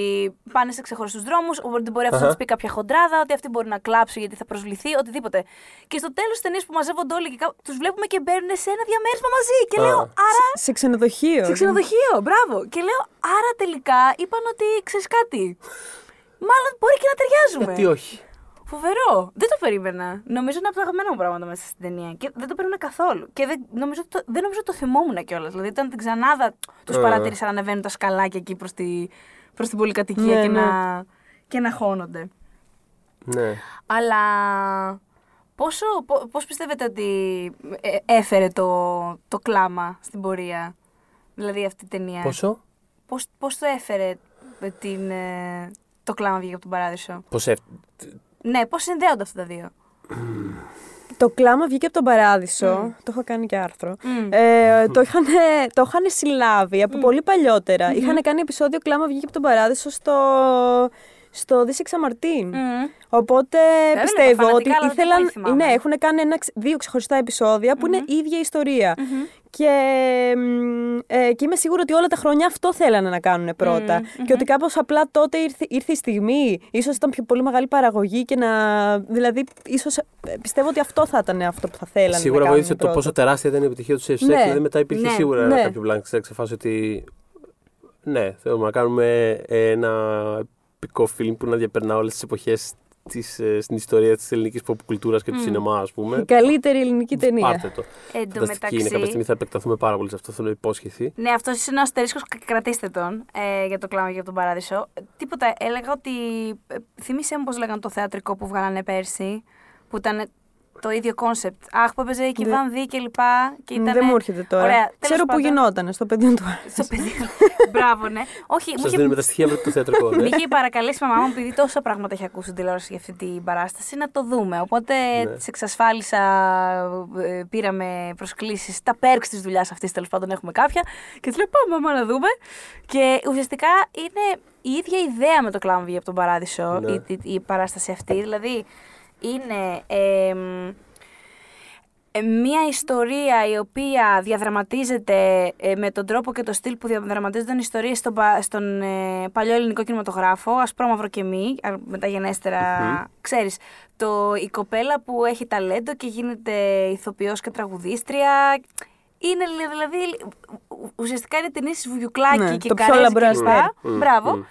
πάνε σε ξεχωριστούς δρόμους, ότι μπορεί αυτός να Αχα. τους πει κάποια χοντράδα, ότι αυτή μπορεί να κλάψει γιατί θα προσβληθεί, οτιδήποτε. Και στο τέλος τη ταινία που μαζεύονται όλοι και τους βλέπουμε και μπαίνουν σε ένα διαμέρισμα μαζί. Και Α. λέω, άρα Σε ξενοδοχείο. σε ξενοδοχείο, μπράβο. Και λέω, άρα τελικά είπαν ότι ξέρεις κάτι. Μάλλον μπορεί και να ταιριάζουμε. Γιατί όχι. Φοβερό. Δεν το περίμενα. Νομίζω είναι από τα αγαπημένα μου πράγματα μέσα στην ταινία. Και δεν το περίμενα καθόλου. Και δεν νομίζω, ότι το, δεν νομίζω ότι το θυμόμουν κιόλας. Δηλαδή, όταν την ξανάδα τους Ε. παρατήρησα να ανεβαίνουν τα σκαλάκια εκεί προς τη, προς την πολυκατοικία Ναι, και, ναι. Να, και να χώνονται. Ναι. Αλλά πόσο, πο- πώς πιστεύετε ότι ε, έφερε το, το κλάμα στην πορεία, δηλαδή αυτή η ταινία; Πόσο; Πώς, πώς το έφερε ε, την, ε, το κλάμα βγήκε από τον παράδεισο; Πώς έφ... Ναι, πώς συνδέονται αυτά τα δύο; Το κλάμα βγήκε από τον παράδεισο. Το έχω κάνει και άρθρο. Μμ. Ε, το, είχαν, το είχαν συλλάβει από πολύ παλιότερα. Είχαν κάνει επεισόδιο κλάμα βγήκε από τον παράδεισο στο, στο This Ex Martin. Μμ. Οπότε τα πιστεύω ότι φανατικά, αλλά δεν ήθελαν. πολύ θυμάμαι. Ναι, έχουν κάνει ένα, ξ- δύο ξεχωριστά επεισόδια που είναι η ίδια ιστορία. Και, μ, ε, και είμαι σίγουρη ότι όλα τα χρόνια αυτό θέλανε να κάνουν πρώτα. Και ότι κάπως απλά τότε ήρθε, ήρθε η στιγμή. Ίσως ήταν πιο πολύ μεγάλη παραγωγή και να. Δηλαδή, ίσως ε, πιστεύω ότι αυτό θα ήταν αυτό που θα θέλανε. Σίγουρα να βοήθησε κάνουν το πρώτα. πόσο τεράστια ήταν η επιτυχία του Safe Sex. Ναι. Δηλαδή μετά υπήρχε Ναι. σίγουρα Ναι. κάποιο blank check σε φάση ότι. Ναι, θέλουμε να κάνουμε ένα επικό φιλμ που να διαπερνά όλες τις εποχές στην ιστορία της ελληνικής pop κουλτούρας και του σινεμά, ας πούμε. Η καλύτερη ελληνική ταινία. Πάρτε το. Εν τω Φανταστική είναι. Κάποια στιγμή θα επεκταθούμε πάρα πολύ σε αυτό. Θέλω υπόσχεση. Ναι, αυτός είναι ο αστερίσκος. Κρατήστε τον ε, για το κλάμα και για τον παράδεισο. Ε, Τίποτα. Έλεγα ότι. Ε, θύμισε μου πώς λέγανε το θεατρικό που βγάλανε πέρσι. Που ήταν το ίδιο concept. Αχ, που έπαιζε και η Δεν- Βανδή και λοιπά. Και Μ, ήταν... Δεν μου έρχεται τώρα. Ωραία, τέλος Ξέρω που πάντων. γινόταν, στο πεδίο του Στο παιδί. [laughs] Μπράβο, ναι. Όχι, μου Σα είχε δίνουμε τα στοιχεία από το θεατρικό. Με Ναι. είχε παρακαλέσει η μαμά μου, επειδή τόσα πράγματα έχει ακούσει στην τηλεόραση για αυτή την παράσταση, να το δούμε. Οπότε Ναι. της εξασφάλισα, ε, πήραμε προσκλήσεις, τα perks της δουλειάς αυτής τέλος πάντων έχουμε κάποια. Και της λέω: Πάμε, μαμά, να δούμε. Και ουσιαστικά είναι η ίδια ιδέα με το κλάμα βγήκε από τον παράδεισο Ναι. η, η, η παράσταση αυτή. Δηλαδή είναι. εμ, ε, μια ιστορία η οποία διαδραματίζεται ε, με τον τρόπο και το στυλ που διαδραματίζονταν ιστορίες στον, πα- στον ε, παλιό ελληνικό κινηματογράφο, ασπρόμαυρο και μη, α, μεταγενέστερα, ξέρεις, το, η κοπέλα που έχει ταλέντο και γίνεται ηθοποιός και τραγουδίστρια. Είναι λι- δηλαδή, ου- ουσιαστικά είναι ταινίες Βουγιουκλάκη Ναι, και το πιο Καρέζη λαμπρό και αστέρι. λοιπά. Μμ, Μπράβο. μμ.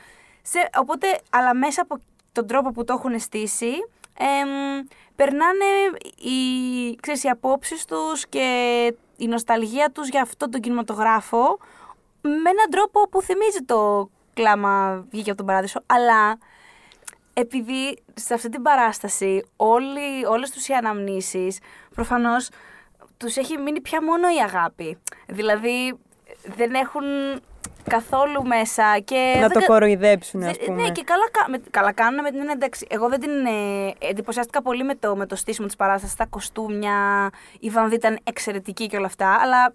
Σε, οπότε, αλλά μέσα από τον τρόπο που το έχουν στήσει, εμ, περνάνε οι, ξέρεις, οι απόψεις τους και η νοσταλγία τους για αυτόν τον κινηματογράφο με έναν τρόπο που θυμίζει το κλάμα βγήκε από τον παράδεισο, αλλά επειδή σε αυτή την παράσταση όλοι, όλες τους οι αναμνήσεις προφανώς τους έχει μείνει πια μόνο η αγάπη. Δηλαδή δεν έχουν καθόλου μέσα και... Να δεν το κα- κοροϊδέψουν, ας Δε- πούμε. Ναι, και καλά, κα- με, καλά κάνουν με την έννοια, εντάξει. Εγώ δεν την ε, εντυπωσιάστηκα πολύ με το, με το στήσιμο της παράστασης, τα κοστούμια. Η Βανδί ήταν εξαιρετική και όλα αυτά, αλλά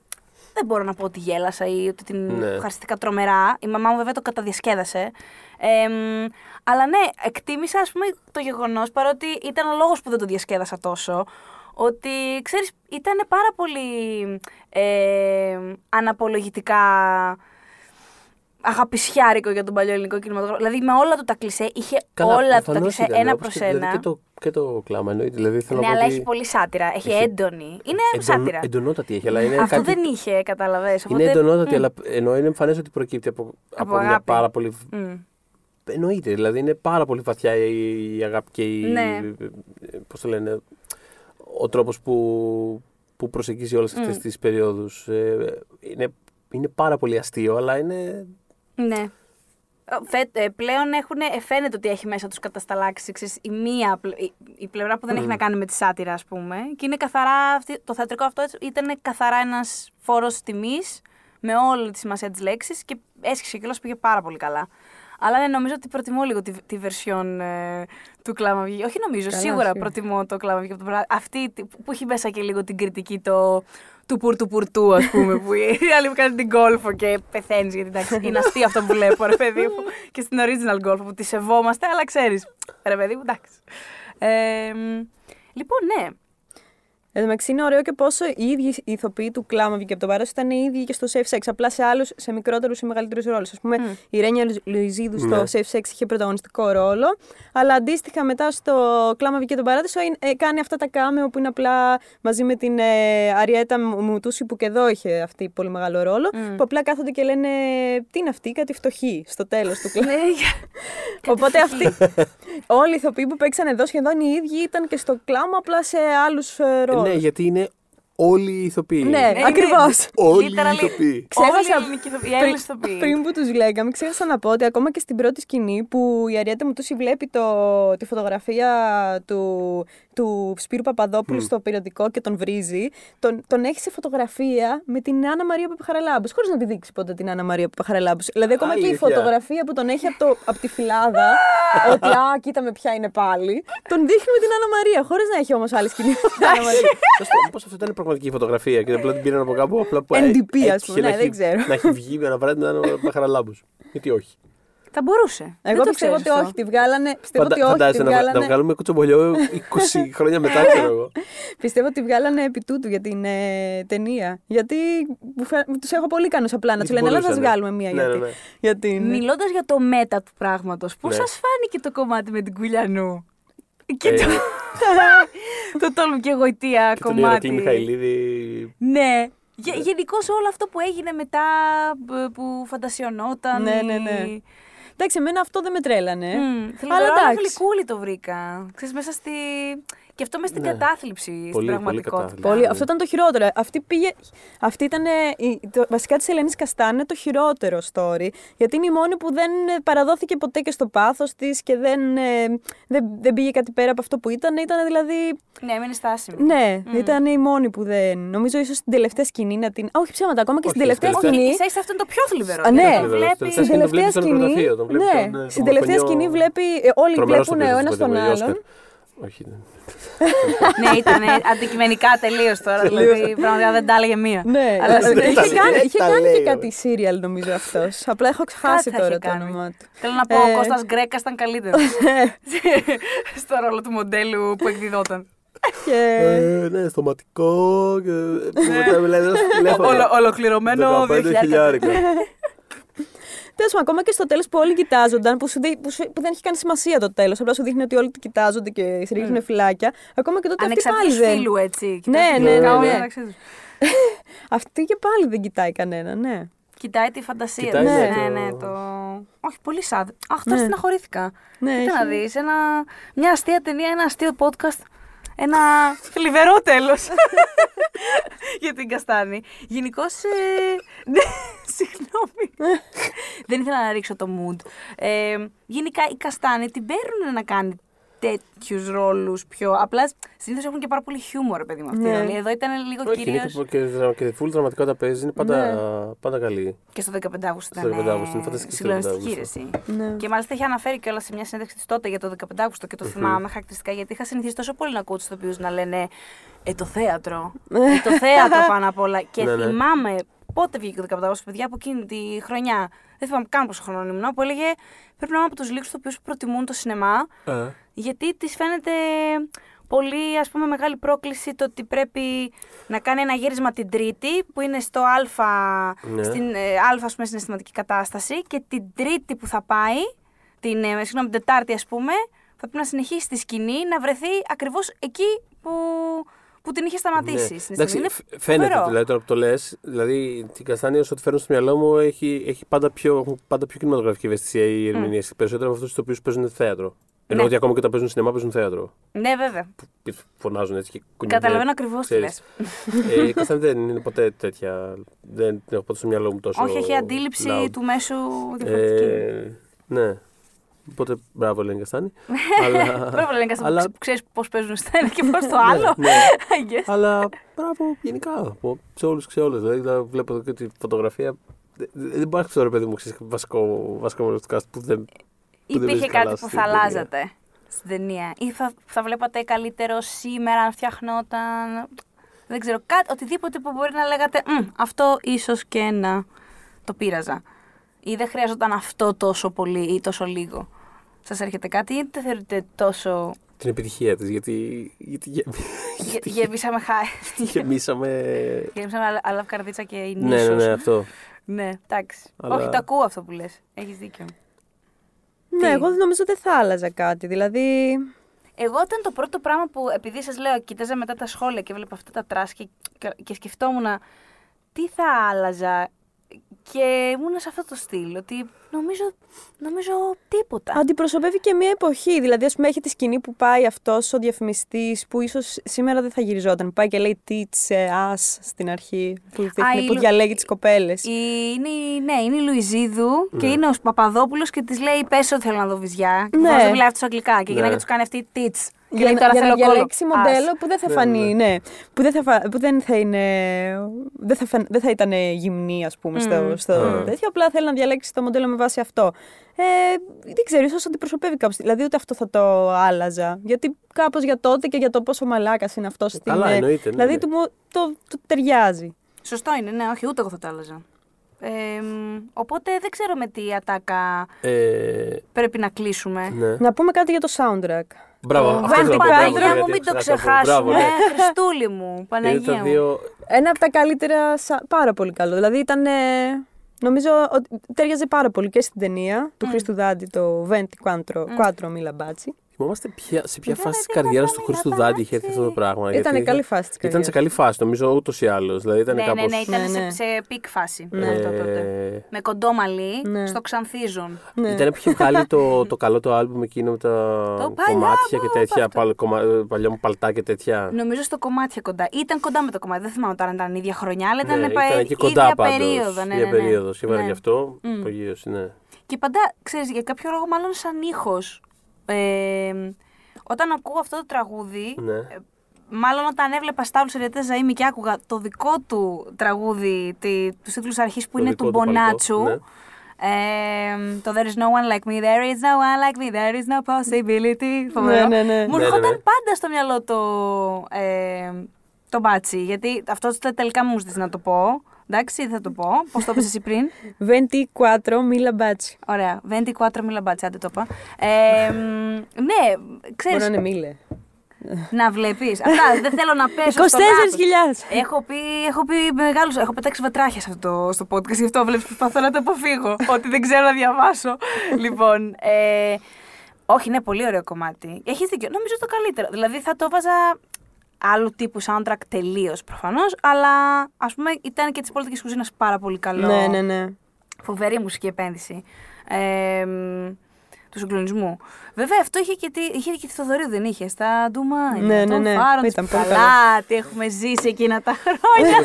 δεν μπορώ να πω ότι γέλασα ή ότι την Ναι. ευχαριστήκα τρομερά. Η μαμά μου βέβαια το καταδιασκέδασε. Ε, μ, αλλά ναι, εκτίμησα ας πούμε το γεγονός, παρότι ήταν ο λόγος που δεν το διασκέδασα τόσο, ότι ξέρεις ήταν πάρα πολύ ε, αναπολογητικά αγαπησιάρικο για τον παλιό ελληνικό κινηματογράφο. Δηλαδή με όλα του τα κλισέ, είχε όλα του τα προφανώς κλισέ ήταν, ένα όπως προς και- δηλαδή ένα. Και το, και το κλάμα εννοείται. Δηλαδή θέλω Ναι, να πω αλλά ότι έχει πολύ σάτυρα. Έχει έχει έντονη. Είναι εντον- σάτυρα. Εντονότατη έχει, αλλά είναι Αυτό κάτι... δεν είχε, καταλαβέ. Είναι εντονότατη, αλλά ενώ είναι εμφανές ότι προκύπτει από, από, μια αγάπη. πάρα πολύ. Εννοείται, δηλαδή είναι πάρα πολύ βαθιά η, η αγάπη και η. Ναι. Πώς το λένε. Ο τρόπος που, που προσεγγίζει όλες αυτές τις περιόδους. Ε, είναι, είναι πάρα πολύ αστείο, αλλά είναι. Ναι. Ε, Φε, ε, πλέον έχουν, ε, φαίνεται ότι έχει μέσα τους κατασταλάξεις ξέρεις, η, μία, πλε- η, η πλευρά που δεν έχει να κάνει με τη σάτυρα ας πούμε και είναι καθαρά, αυτή, το θεατρικό αυτό έτσι, ήταν καθαρά ένας φόρος τιμής με όλη τη σημασία της λέξης και έσχισε και πήγε πάρα πολύ καλά. Αλλά ναι, νομίζω ότι προτιμώ λίγο τη, τη version ε, του κλάμα βγήκε. Όχι νομίζω, Καλά, σίγουρα σίγουρα. προτιμώ το κλάμα βγήκε από το πράγμα. Αυτή τη- που έχει μέσα και λίγο την κριτική, το, του πουρτου-πουρτού, ας πούμε, που οι [laughs] άλλοι που κάνουν την γκολφο και πεθαίνεις. Γιατί εντάξει, είναι αστείο αυτό που βλέπω, ρε παιδί μου. [laughs] και στην original γκολφο που τη σεβόμαστε, αλλά ξέρεις. Ρε παιδί μου, εντάξει. Ε, λοιπόν, ναι. Εν τω μεταξύ είναι ωραίο και πόσο οι ίδιοι οι ηθοποιοί του Κλάμαβη και από τον Παράδο ήταν οι ίδιοι και στο Safe Sex. Απλά σε άλλους, σε μικρότερους ή μεγαλύτερους ρόλους. Α πούμε, η Ρένια Λουιζίδου στο Ναι. Safe Sex είχε πρωταγωνιστικό ρόλο. Αλλά αντίστοιχα μετά στο Κλάμαβη και τον Παράδεισο ε, κάνει αυτά τα κάμεο που είναι απλά μαζί με την ε, Αριέτα Μουτούση που και εδώ είχε αυτή πολύ μεγάλο ρόλο. Που απλά κάθονται και λένε Τι είναι αυτή, κάτι φτωχή στο τέλος του Κλάμαβη. Ναι, για- [laughs] Οπότε αυτοί. όλοι οι ηθοποιοί που παίξαν εδώ σχεδόν οι ίδιοι ήταν και στο κλάμα, απλά σε άλλους ρόλου. Ναι, γιατί είναι όλοι οι ηθοποιοί. Ναι, Ναι, ακριβώς. Όλοι οι Literally. ηθοποιοί. Ξέχασα- Όλοι οι ελληνικοί ηθοποιοί, οι Έλληνες ηθοποιοί. πριν που τους λέγαμε, ξέχασα να πω ότι ακόμα και στην πρώτη σκηνή που η Αριέτα μου τούση βλέπει το, τη φωτογραφία του, του Σπύρου Παπαδόπουλου στο περιοδικό και τον βρίζει, τον, τον έχει σε φωτογραφία με την Άννα Μαρία Παπαχαραλάμπους. Χωρίς να τη δείξει ποτέ την Άννα Μαρία Παπαχαραλάμπους. Δηλαδή, ακόμα και η Αλήθεια. φωτογραφία που τον έχει από, το, από τη φυλάδα, ότι α, κοίτα με ποια είναι πάλι, τον δείχνει με την Άννα Μαρία, χωρίς να έχει όμως άλλη σκηνή. με την Άννα Μαρία. Πώ αυτό ήταν πραγματική φωτογραφία και απλά την πήραν από κάπου. Απλά που NDP, ας έτυχε πούμε, να ναι, έχει- δεν ξέρω. Να έχει βγει με ένα βράδυ με ένα χαραλάμπους. Γιατί όχι. Θα μπορούσε. Δεν Εγώ το πιστεύω ξέρεις ότι αυτό. όχι, τη βγάλανε. Πιστεύω Φαντα- ότι όχι, τη Φαντάζεσαι να, βγα- βγάλανε. να βγάλουμε κουτσομπολιό 20 [laughs] χρόνια μετά, ξέρω εγώ. Πιστεύω ότι βγάλανε επί τούτου για την ε, ταινία. Γιατί τους έχω πολύ κάνω απλά να τους Γιατί λένε, αλλά θα μπορούσανε. βγάλουμε μία. Ναι, γιατί, ναι, ναι. γιατί είναι. Μιλώντας για το μέτα του πράγματος, πώς Ναι. σας φάνηκε το κομμάτι με την Κουλιανού. Και Ε, το, το τόλμη και γοητεία Και τον Ηρακλή κομμάτι. Μιχαηλίδη. Ναι. Γενικώ όλο αυτό που έγινε μετά ε, που φαντασιωνόταν. Ναι, η- ναι, ναι. Εντάξει, εμένα αυτό δεν με τρέλανε. Μμ, Αλλά Αλλά εντάξει. γλυκούλη το βρήκα. Ξέρεις, μέσα στη... Και αυτό μέσα στην Ναι. κατάθλιψη, στην Πολύ, πολύ πραγματικότητα. κατάθλιψη. Πολύ, αυτό ήταν το χειρότερο. Αυτή πήγε. Αυτή ήταν. ε, η- το, βασικά της Ελένης Καστάν είναι το χειρότερο story. Γιατί είναι η μόνη που δεν ε, παραδόθηκε ποτέ και στο πάθος της και δεν, ε, δεν, δεν πήγε κάτι πέρα από αυτό που ήταν. Ήταν δηλαδή. Ναι, έμεινε στάσιμη. Ναι, ήταν η μόνη που δεν. Νομίζω ίσως στην τελευταία σκηνή να την. Α, όχι ψέματα, ακόμα και στην Όχι, τελευταία στην σκηνή. Ίσα ίσα αυτό είναι το πιο θλιβερό. Α, ναι. Δηλαδή, Στην το βλέπει. τελευταία Στην σκηνή τελευταία τον βλέπει στον σκηνή. πρωτοφύλλο, τον βλέπει Ναι, τον, ε, στην τον τελευταία Μαρκονιό. σκηνή βλέπει. ε, Όλοι Τρομερός βλέπουν ηθοποιός, ο ένας by the τον way, Όσκαρ. άλλον. Όχι, ναι. ναι, ήταν αντικειμενικά τελείως τώρα. δηλαδή, πραγματικά δεν τα έλεγε μία. Ναι, Αλλά αλλά δεν είχε τα κάνει, λέει, είχε τα κάνει λέει, και ωραία. κάτι serial νομίζω αυτός. Απλά έχω ξεχάσει Κάτι θα τώρα είχε το κάνει. όνομά του. Θέλω να πω, Ε. ο Κώστας Γκρέκας ήταν καλύτερος. [laughs] Στο ρόλο του μοντέλου που εκδιδόταν. Και... Ε, ναι, στοματικό και που μετά μιλάει ένα τηλέφωνο. Ολο- Ολοκληρωμένο 15 2000. χιλιάρικα. Τέλος πάντων, ακόμα και στο τέλος που όλοι κοιτάζονταν, που, σου δει- που, σου- που δεν έχει κάνει σημασία το τέλος, απλά σου δείχνει ότι όλοι το κοιτάζονται και σε ρίχνουν φυλάκια. Ακόμα και τότε αυτή πάλι Ανεξαρτήτως δεν. φίλου, έτσι. Ναι, Κοιτάς ναι, την ναι, κάμερα ναι. μεταξύ τους. [laughs] Αυτή και πάλι δεν κοιτάει κανένα, ναι. Κοιτάει τη φαντασία Κοιτάει, της. ναι, ναι, το- ναι, το... Όχι, πολύ sad. Αχ, τώρα Ναι. στεναχωρήθηκα. Ναι, Κοίτα να έχει- δεις, ένα... μια αστεία ταινία, ένα αστείο podcast, ένα θλιβερό τέλος [laughs] για την Καστάνη. Γενικώς. Ναι, [laughs] συγγνώμη. Δεν ήθελα να ρίξω το mood. Ε, γενικά η Καστάνη την παίρνουν να κάνει τέτοιους ρόλους πιο. Απλά συνήθως έχουν και πάρα πολύ χιούμορ, ρε παιδί μου αυτή η Ναι. ρόλη. Εδώ ήταν λίγο Όχι, κυρίω. είναι και, και, και full δραματικότητα παίζει, είναι πάντα, πάντα καλή. Και στο 15 Αύγουστο Στο ήταν. 15 Αύγουστο, είναι φανταστική στο 15 συγκλονιστική Αύγουστο. ρεσί. Ναι. Και μάλιστα είχε αναφέρει κιόλας σε μια συνέντευξη της τότε για το 15 Αύγουστο και το θυμάμαι χαρακτηριστικά γιατί είχα συνηθίσει τόσο πολύ να ακούω τους ηθοποιού να λένε Ε, το θέατρο. ε, το θέατρο [laughs] πάνω απ' όλα. Και Ναι, ναι. θυμάμαι πότε βγήκε το 15 Αύγουστος, παιδιά, από εκείνη τη χρονιά. Δεν θυμάμαι καν πόσο χρόνο ήμουν. Που έλεγε Πρέπει να είμαι από τους λίγους ηθοποιού που προτιμούν το σινεμά Ε, γιατί της φαίνεται πολύ ας πούμε μεγάλη πρόκληση το ότι πρέπει να κάνει ένα γύρισμα την τρίτη που είναι στο α, Ναι. στην ε, α ας πούμε, συναισθηματική κατάσταση και την τρίτη που θα πάει, την, ε, συγγνώμη, την τετάρτη ας πούμε, θα πρέπει να συνεχίσει τη σκηνή να βρεθεί ακριβώς εκεί που, που την είχε σταματήσει. ναι. στην Εντάξει, στιγμή. φ- φαίνεται φοβερό. δηλαδή τώρα που το λες. Δηλαδή την Καστάνια, όσο τη φέρνω στο μυαλό μου, έχει, έχει πάντα, πιο, έχουν πάντα πιο κινηματογραφική ευαισθησία οι ερμηνείες. Περισσότερο από αυτούς τους οποίους παίζουν θέατρο. Ενώ Ναι. ότι ακόμα και όταν παίζουν σινεμά παίζουν θέατρο. Ναι βέβαια. Που Φωνάζουν έτσι και κουνιούνται. Καταλαβαίνω ακριβώς τι ξέρεις. λες. Ε, η Καστάνια δεν είναι ποτέ τέτοια. Δεν την έχω ποτέ στο μυαλό μου τόσο. Όχι, έχει αντίληψη loud. του μέσου διαφορετική. Ε, ναι. Οπότε μπράβο, Ελένη Καστάνη. [laughs] αλλά, Πρέπει να λένε αλλά- που ξέρεις πώς παίζουν στο ένα και πώς στο άλλο. ναι. [laughs] I guess. αλλά μπράβο γενικά από- σε όλους και σε όλες. Δηλαδή, θα βλέπω εδώ και τη φωτογραφία. Δεν δεν μπορεί να ξέρω, ρε παιδί μου, ξέρεις, βασικό, βασικό μέρος του cast που δεν. που δεν Υπήρχε βρίσκει καλά κάτι που στην θα ταινία. αλλάζατε στην ταινία. Ή θα, θα βλέπατε καλύτερο σήμερα αν φτιαχνόταν; δεν ξέρω, κάτι, οτιδήποτε που μπορεί να λέγατε «Μμ, αυτό ίσως και να το πείραζα. Ή δεν χρειαζόταν αυτό τόσο πολύ ή τόσο λίγο. Σας έρχεται κάτι ή δεν θεωρείτε τόσο... Την επιτυχία της, γιατί. γιατί γε- Γε- Γεμίσαμε χάρη. [laughs] γεμίσαμε. Γεμίσαμε αλ- αλαβκαρδίτσα και η ναι, ναι, ναι, αυτό. Ναι, εντάξει. Αλλά- Όχι, το ακούω αυτό που λες. Έχεις δίκιο. Ναι, Τι; εγώ νομίζω δεν θα άλλαζα κάτι. Δηλαδή. Εγώ ήταν το πρώτο πράγμα που, επειδή σας λέω, κοίταζα μετά τα σχόλια και έβλεπα αυτά τα trash και, και, και σκεφτόμουν τι θα άλλαζα; Και ήμουν σε αυτό το στυλ, ότι νομίζω, νομίζω τίποτα. Αντιπροσωπεύει και μια εποχή. Δηλαδή, ας πούμε, έχει τη σκηνή που πάει αυτός ο διαφημιστής που ίσως σήμερα δεν θα γυριζόταν. Πάει και λέει teach us στην αρχή. Που, δείχνει, η που Λου- διαλέγει τις κοπέλες. Η, είναι, η- ναι, είναι η Λουιζίδου και είναι ο Παπαδόπουλος και της λέει: Πες ότι θέλω να δω βυζιά. Και Ναι. ναι. δεν μιλάει αυτός αγγλικά. Και η Ναι. γυναίκα τους κάνει αυτή τίτς. Και Για, λέει: να, Τώρα για να θέλω κόλλο. διαλέξει Ας. μοντέλο που δεν θα Ναι, φανεί, ναι. ναι. Που δεν θα, φα- που δεν θα είναι. Δεν θα, φαν- δεν θα ήταν γυμνή, ας πούμε, στο, Μμμ. στο Mm. τέτοιο. Απλά θέλει να διαλέξει το μοντέλο με βάση αυτό. Ε, δεν ξέρω, ίσως αντιπροσωπεύει κάπως. Δηλαδή, ούτε αυτό θα το άλλαζα. Γιατί κάπως για τότε και για το πόσο μαλάκας είναι αυτός στην. καλά, ε, εννοείται, ναι, Δηλαδή, ναι. του, μου- το, του ταιριάζει. Σωστό είναι, ναι, όχι, ούτε εγώ θα το άλλαζα. Ε, μ, οπότε δεν ξέρω με τι ατάκα Ε, πρέπει να κλείσουμε. ναι. Να πούμε κάτι για το soundtrack. Μπράβο, Το αυτό θέλω να πω, Βέντι μπράβο, Πάτρα Παναγία γιατί μου, μην το ήθελα να πω. ξεχάσουμε. Μπράβο, ναι. Χριστούλη μου, Είναι Παναγία τα μου. δύο. Ένα από τα καλύτερα. σα- Πάρα πολύ καλό. Δηλαδή, ήταν. ε, Νομίζω ότι τέριαζε πάρα πολύ και στην ταινία του Χρήστου Δάντη, το Venti Quattro, Quattro Mila Baci. Θυμόμαστε ποια, σε ποια Δεν φάση της με καριέρας τίποτα, του μην Χρήστου τα Δάντη είχε έρθει παράξει. αυτό το πράγμα. Ήτανε γιατί καλή φάση της Ήταν καριέρας. σε καλή φάση, νομίζω ούτως ή άλλως. Δηλαδή ήταν Ναι, ναι, κάπως... ναι, ήταν Ναι, σε, ναι. σε peak φάση Ναι. αυτό τότε. Ε, Με κοντό μαλλί, Ναι. στο ξανθίζον. Ναι. Ήταν που είχε βγάλει το, το καλό το άλμπουμ εκείνο με τα Το παλιά κομμάτια μου, και τέτοια, αυτό. παλ, κομμα, παλιό μου παλτά και τέτοια. Νομίζω στο κομμάτια κοντά. Ήταν κοντά με το κομμάτι. Δεν θυμάμαι τώρα αν ήταν ίδια χρονιά, αλλά ήταν, ναι, πα- ήταν και ίδια κοντά πάντως. περίοδο. Ναι, ίδια ναι, ναι. περίοδος. Σήμερα Ναι. γι' αυτό, Μμ. απογείωση, ναι. Και παντά, ξέρεις, για κάποιο λόγο μάλλον σαν ήχος. Ε, όταν ακούω αυτό το τραγούδι, ναι. ε, μάλλον όταν έβλεπα Σταύλου Σεριατέ Ζαΐμι και άκουγα το δικό του τραγούδι, τη, τους τίτλους αρχής που Το είναι δικό του του παλτό, Μπονάτσου, ναι. ε, το There is no one like me, there is no one like me, there is no possibility. Φοβερό. ναι, ναι. Μου Ναι, έρχονταν ναι, ναι. πάντα στο μυαλό το, ε, το μπάτσι, γιατί αυτό τελικά μου ζητήσει να το πω. Εντάξει, δεν θα το πω. Πώς το είπες εσύ πριν; Venti Quattro Mila Baci. Ωραία. 24 μίλα μπάτσα, άντε το είπα. Ε, μ, ναι, Μπορεί ξέρεις, να είναι Μίλε. να βλέπεις. Αυτά, δεν θέλω να πέσω 24.000. στο λάθος. Έχω πει, έχω πει μεγάλους, έχω πετάξει βατράχια σε αυτό το, στο podcast, γι' αυτό βλέπεις προσπαθώ να το αποφύγω, [laughs] ότι δεν ξέρω να διαβάσω. λοιπόν, ε, όχι, είναι πολύ ωραίο κομμάτι. Έχεις δίκιο, νομίζω το καλύτερο. Δηλαδή θα το βάζα άλλου τύπου soundtrack τελείως προφανώς, αλλά ας πούμε ήταν και της πολιτικής κουζίνας πάρα πολύ καλό. Ναι, ναι, ναι. Φοβερή μουσική επένδυση. Ε, μ, του συγκλονισμού. Βέβαια, αυτό είχε και, τη, είχε και τη Θοδωρίου, δεν είχε. Στα Ντουμά. Ναι, ναι, ναι. Ήταν πολύ καλά. Τι έχουμε ζήσει εκείνα τα χρόνια.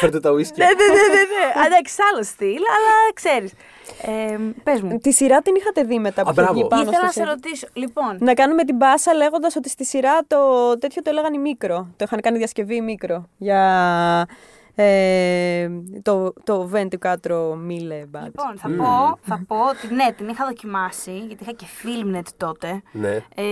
Φέρτε τα ουίσκι. ναι, ναι, ναι, ναι, ναι. Εντάξει, άλλο στυλ, αλλά ξέρεις. Ε, Πες μου. Τη σειρά την είχατε δει μετά που Α, είχε μπράβο. βγει πάνω Ήθελα στο να σε σερ; ρωτήσω. Λοιπόν, Να κάνουμε την μπάσα λέγοντας ότι στη σειρά το τέτοιο το έλεγαν η μικρό. Το είχαν κάνει διασκευή η μικρό. Για ε, το, το 24 Mille Baci. λοιπόν θα, πω, θα πω ότι ναι, την είχα δοκιμάσει, γιατί είχα και Filmnet τότε. Ναι. Ε,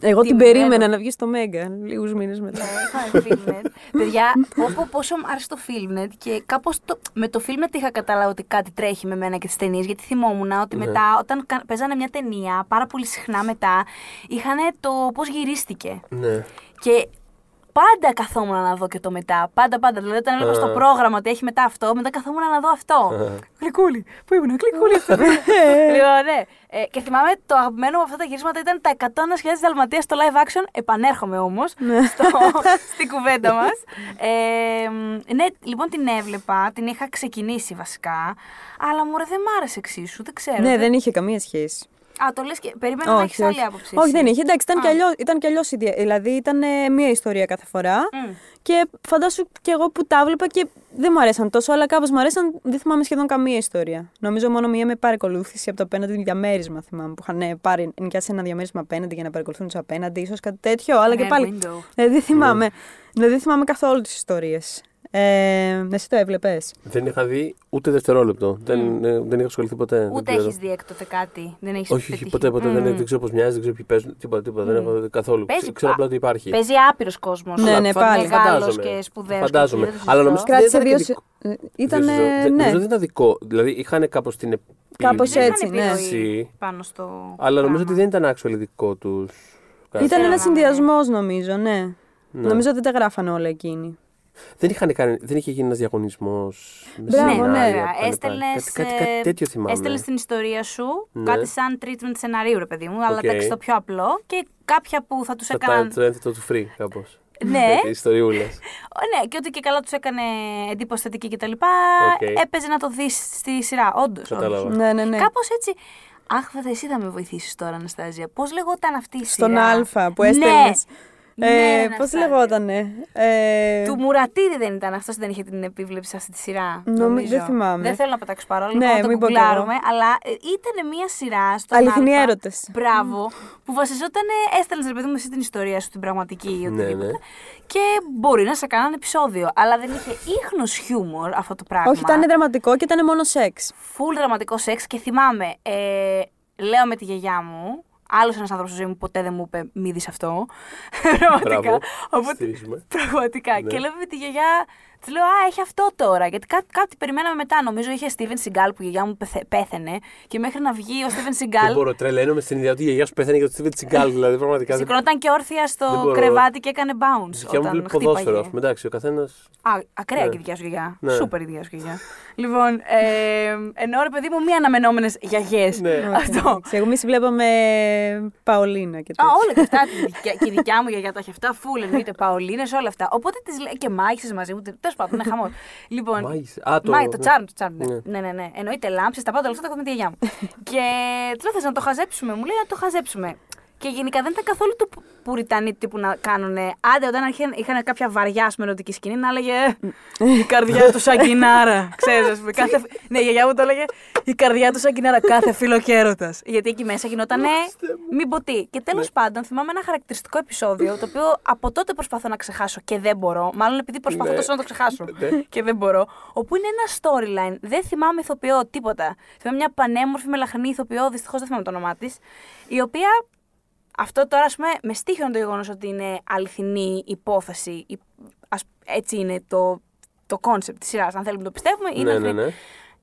Εγώ την τιμημένο. περίμενα να βγεις στο Μέγκα λίγους μήνες μετά. Είχαμε Filmnet. Παιδιά, όπου πόσο μου άρεσε το Filmnet και κάπως με το Filmnet είχα καταλάβει ότι κάτι τρέχει με μένα και τις ταινίες. Γιατί θυμόμουν ότι Ναι. μετά, όταν κα- παίζανε μια ταινία, πάρα πολύ συχνά μετά, είχαν το πώς γυρίστηκε. ναι. Και πάντα καθόμουν να δω και το μετά. Πάντα, πάντα. Δηλαδή, όταν έβλεπα στο Α. πρόγραμμα ότι έχει μετά αυτό, μετά καθόμουν να δω αυτό. Γλυκούλη. Πού ήμουν, γλυκούλη αυτό. λοιπόν, ναι. Ε, και θυμάμαι το αγαπημένο μου από αυτά τα γυρίσματα ήταν τα 101.000 Δαλματία στο live action. Επανέρχομαι όμως [laughs] στην κουβέντα μας. Ε, μ, ναι, λοιπόν την έβλεπα, την είχα ξεκινήσει βασικά. Αλλά μου δεν μ' άρεσε εξίσου, δεν ξέρω. ναι, δεν είχε καμία σχέση. Α, το λες και. Περίμενα να έχεις άλλη άποψη. όχι, εσύ. δεν είχε. Εντάξει, ήταν Α. κι αλλιώς, ήταν κι αλλιώς η δια- Δηλαδή ήταν ε, μία ιστορία κάθε φορά. Μμ. Και φαντάσου κι εγώ που τα έβλεπα και δεν μου αρέσαν τόσο, αλλά κάπως μου αρέσαν. Δεν θυμάμαι σχεδόν καμία ιστορία. Νομίζω μόνο μία με παρακολούθηση από το απέναντι διαμέρισμα. Θυμάμαι που είχαν ε, πάρει, νοικιάσει ένα διαμέρισμα απέναντι για να παρακολουθούν τους απέναντι, ίσως κάτι τέτοιο. Αλλά και Rear πάλι. window. Ε, δεν θυμάμαι. Δηλαδή δεν θυμάμαι καθόλου τις ιστορίες. Ε, εσύ το έβλεπες; Δεν είχα δει ούτε δευτερόλεπτο. Δεν, ε, δεν είχα ασχοληθεί ποτέ. δεν Ούτε ξέρω. έχεις δει έκτοτε κάτι; Δεν έχεις Όχι, όχι, πετύχει. ποτέ, ποτέ. Δεν, Μμμ. δεν ξέρω πώς μοιάζει, δεν ξέρω ποιοι παίζουν. Τίποτα, τίποτα. Δεν έχω δει καθόλου. Παίζει Ξέ- Ξέρω πα- απλά ότι υπάρχει. Παίζει άπειρος κόσμος. Ναι, ναι, πάλι. Μεγάλος Φαντάζομαι. και σπουδαίος. Φαντάζομαι. Αλλά νομίζω ότι- Κράτησε δεν δύο. ήταν και σε- ε, Ήταν. Δεν ξέρω, δεν- Ναι, Νομίζω δεν ήταν δικό. Δηλαδή είχαν κάπως την επίλυση. Κάπως Δεν έτσι, είχαν ναι. επιρροή πάνω στο. Αλλά νομίζω πράγμα. ότι δεν ήταν actually δικό τους. ήταν Ξέρω ένας να- συνδυασμός νομίζω, ναι. Ναι. Νομίζω ότι δεν τα γράφανε όλα εκείνοι. Δεν, είχαν κάνει, δεν είχε γίνει ένας διαγωνισμός. Μπράβο, ναι. Έστελνες, Κάτι, κάτι, κάτι ε, τέτοιο θυμάμαι. Έστελνες την ιστορία σου, Ναι. κάτι σαν treatment σεναρίου, ρε παιδί μου, αλλά Οκ. εντάξει το πιο απλό και κάποια που θα τους Θα έκαναν. ήταν το ένθετο του free, κάπως. Ναι. [laughs] Ιστοριούλες. Ναι, και ότι και καλά τους έκανε εντύπωση θετική κτλ. Οκ. Έπαιζε να το δεις στη σειρά, όντως. Κατάλαβα. Ναι, ναι, ναι. Κάπως έτσι. Αχ, βέβαια, εσύ θα με βοηθήσεις τώρα, Αναστάζια. Πώς λεγόταν αυτή η Στον σειρά; Α που Ναι. έστελνες. Ναι, Ε, Πώς Αναστάζια. λεγότανε. Ε, Του Μουρατήρη δεν ήταν αυτός, δεν είχε την επίβλεψη σε αυτή τη σειρά. Νομι- νομίζω. δεν θυμάμαι. Δεν θέλω να πετάξω παρόλο Ναι, ναι, να το μην πω γκουγκλάρουμε, εγώ. αλλά ε, ήταν μια σειρά στο. Αληθινοί έρωτες. Μπράβο. Που βασιζόταν, έστελνες ρε παιδί μου εσύ την ιστορία σου, την πραγματική ή Ναι, οτιδήποτε. ναι. Και μπορεί να σε κάνανε επεισόδιο. Αλλά δεν είχε ίχνος χιούμορ αυτό το πράγμα. Όχι, ήταν δραματικό και ήταν μόνο σεξ. Φουλ δραματικό σεξ και θυμάμαι, ε, λέω με τη γιαγιά μου, άλλος ένας άνθρωπος στη ζωή μου ποτέ δεν μου είπε μη δεις αυτό. [laughs] πραγματικά. Μπράβο. Οπότε, Στηρίζουμε. πραγματικά. Ναι. Και λέω με τη γιαγιά, της λέω, Α, έχει αυτό τώρα. Γιατί κάτι, κάτι περιμέναμε μετά. Νομίζω είχε Steven Seagal που η γιαγιά μου πεθ- πέθαινε. Και μέχρι να βγει ο Steven Δεν Seagal. μπορώ, τρελαίνομαι στην ιδέα ότι η γιαγιά σου πέθανε για το Steven Seagal. Δηλαδή, πραγματικά. δεν- Σηκωνόταν και όρθια Δεν στο μπορώ. κρεβάτι και έκανε bounce. Η δικιά μου όταν βλέπει ποδόσφαιρο. χτύπαγε. ας πούμε, Εντάξει, ο καθένα. Α, ακραία Ναι. και η δικιά σου γιαγιά. Ναι. Σούπερ η δικιά σου γιαγιά. λοιπόν, ε, ενώ ρε παιδί μου, μη αναμενόμενες γιαγιές. Ναι. Αυτό. Εντάξει, Εγώ εμείς βλέπαμε Παολίνα και Α, τέτοια. όλα και αυτά. τη δικιά- και η δικιά μου γιαγιά τα έχει αυτά. Φούλ εννοείται, Παολίνες, όλα αυτά. Οπότε τη λέει και μάγισσε μαζί μου. Τέλος πάντων, είναι χαμός. [laughs] λοιπόν, Μάγισσες. Α, το- Μάγι- το ναι. τσάρμ, το τσάρμ. Ναι, Ναι. ναι, ναι. ναι. Εννοείται λάμψε, τα πάντα όλα αυτά τα έχω με τη γιαγιά μου. [laughs] και τη λέω, θες να το χαζέψουμε. Μου λέει να το χαζέψουμε. Και γενικά δεν ήταν καθόλου το που- πουριτανί τύπου να κάνουν. Άντε, όταν αρχίαν- είχαν κάποια βαριά μελλοντική σκηνή, να έλεγε Η καρδιά του σαν κινάρα. Ξέρεις, ας πούμε. Κάθε... ναι, η γιαγιά μου το έλεγε Η καρδιά του σαν κινάρα. Κάθε φίλο και έρωτας». Γιατί εκεί μέσα γινόταν μην πω τι. Και τέλος πάντων, θυμάμαι ένα χαρακτηριστικό επεισόδιο το οποίο από τότε προσπαθώ να ξεχάσω και δεν μπορώ. Μάλλον επειδή προσπαθώ Ναι. τόσο να το ξεχάσω Ναι. και δεν μπορώ. Όπου είναι ένα storyline. Δεν θυμάμαι ηθοποιό τίποτα. Θυμάμαι μια πανέμορφη μελαχρινή ηθοποιό, δυστυχώς δεν θυμάμαι το όνομά της. Η οποία. Αυτό τώρα, ας πούμε, με στοίχειωνε το γεγονός ότι είναι αληθινή υπόθεση. Η- ας- έτσι είναι το, το concept της σειράς. Αν θέλουμε να το πιστεύουμε, είναι Ναι, ναι, αληθινή.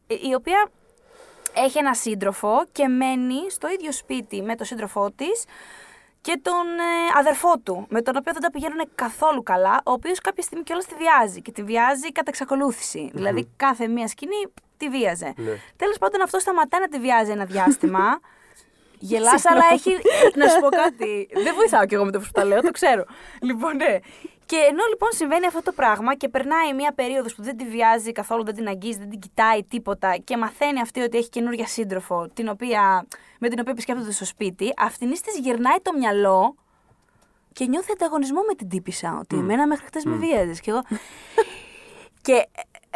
ναι. Η οποία έχει ένα σύντροφο και μένει στο ίδιο σπίτι με τον σύντροφό της και τον ε, αδερφό του, με τον οποίο δεν τα πηγαίνουν καθόλου καλά, ο οποίος κάποια στιγμή κιόλας τη βιάζει και τη βιάζει κατά εξακολούθηση. Δηλαδή κάθε μία σκηνή τη βίαζε. Ναι. Τέλος πάντων, αυτό σταματάει να τη βιάζει ένα διάστημα. [laughs] Γελάς, αλλά έχει. να σου πω κάτι. Δεν βοηθάω κι εγώ με το που τα λέω, το ξέρω. Λοιπόν, ναι. Και ενώ λοιπόν συμβαίνει αυτό το πράγμα και περνάει μια περίοδος που δεν τη βιάζει καθόλου, δεν την αγγίζει, δεν την κοιτάει τίποτα και μαθαίνει αυτή ότι έχει καινούργια σύντροφο, την οποία, με την οποία επισκέπτεται στο σπίτι, αυτήν της γυρνάει το μυαλό και νιώθει ανταγωνισμό με την τύπησα. Ότι εμένα μέχρι χτε με βίαζες. Και εγώ. [laughs] και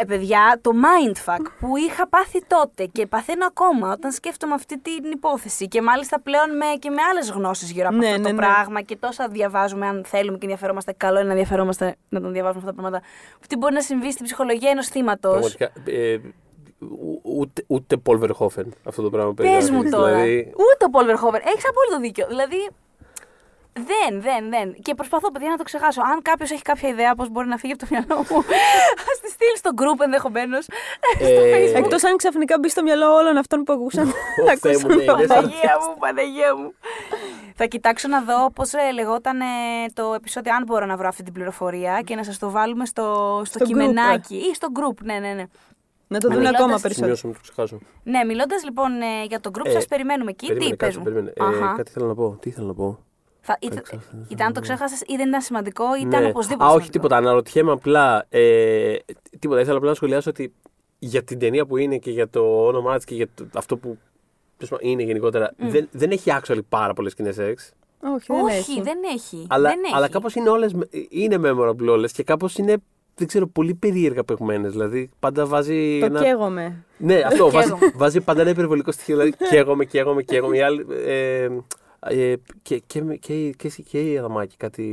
ε, παιδιά, το mindfuck που είχα πάθει τότε και παθαίνω ακόμα όταν σκέφτομαι αυτή την υπόθεση και μάλιστα πλέον με, και με άλλες γνώσεις γύρω από Ναι, αυτό ναι, το ναι. πράγμα και τόσα διαβάζουμε αν θέλουμε και ενδιαφερόμαστε, καλό είναι να ενδιαφερόμαστε να τον διαβάζουμε αυτά τα πράγματα. Τι μπορεί να συμβεί στην ψυχολογία ενός θύματος. Πραγματικά. ε, ου- ούτε, ούτε Paul Verhoeven αυτό το πράγμα Πες περιγράφει. μου τώρα. Δηλαδή, Ούτε ο Πολ Verhoeven. Έχεις απόλυτο δίκιο. Δηλαδή, δεν, δεν, δεν. Και προσπαθώ, παιδιά, να το ξεχάσω. Αν κάποιος έχει κάποια ιδέα πώς μπορεί να φύγει από το μυαλό μου, [laughs] ας τη στείλει στο group ενδεχομένως. στο Ε, Facebook. Εκτός αν ξαφνικά μπει στο μυαλό όλων αυτών που ακούσαν. Ω, [laughs] Θεέ μου, ναι, είναι σαν- Παναγία μου, Παναγία μου. Θα κοιτάξω να δω πώς λεγόταν ε, το επεισόδιο, αν μπορώ να βρω αυτή την πληροφορία και να σας το βάλουμε στο, στο, Στο group, κειμενάκι ή στο group. Ναι, ναι, ναι. Να το δουν Μιλώντας- ακόμα περισσότερο. Σημειώσω, μην το ξεχάσω. Ναι, μιλώντας λοιπόν ε, για το group, Ε, σας περιμένουμε εκεί. Περίμενε, Τι πες κάτσε, μου. περίμενε. Ε, Αχα. κάτι θέλω να πω. Τι θέλω να πω. Θα, ή, Κάτι ξέχασα. ήταν αν το ξέχασες ή δεν ήταν σημαντικό ή ήταν Ναι. οπωσδήποτε. Α, όχι σημαντικό; τίποτα. Αναρωτιέμαι απλά. Ε, τίποτα. Ήθελα απλά να σχολιάσω ότι για την ταινία που είναι και για το όνομά της και για το, αυτό που τέλος πάντων, είναι γενικότερα. Δεν, δεν έχει actually πάρα πολλές σκηνές σεξ. Όχι, δεν Όχι, έχει. δεν έχει. Αλλά, δεν έχει. αλλά κάπως είναι όλες. Είναι memorable όλες και κάπως είναι. Δεν ξέρω, πολύ περίεργα παιγμένε. Δηλαδή, πάντα βάζει. Το ένα... καίγομαι. Ναι, αυτό. βάζει, Καίγομαι. βάζει πάντα ένα υπερβολικό στοιχείο. Δηλαδή, καίγομαι, καίγομαι, καίγομαι. Οι άλλοι, ε, ε, και, και, και, και, και, και η Αδαμάκη κάτι.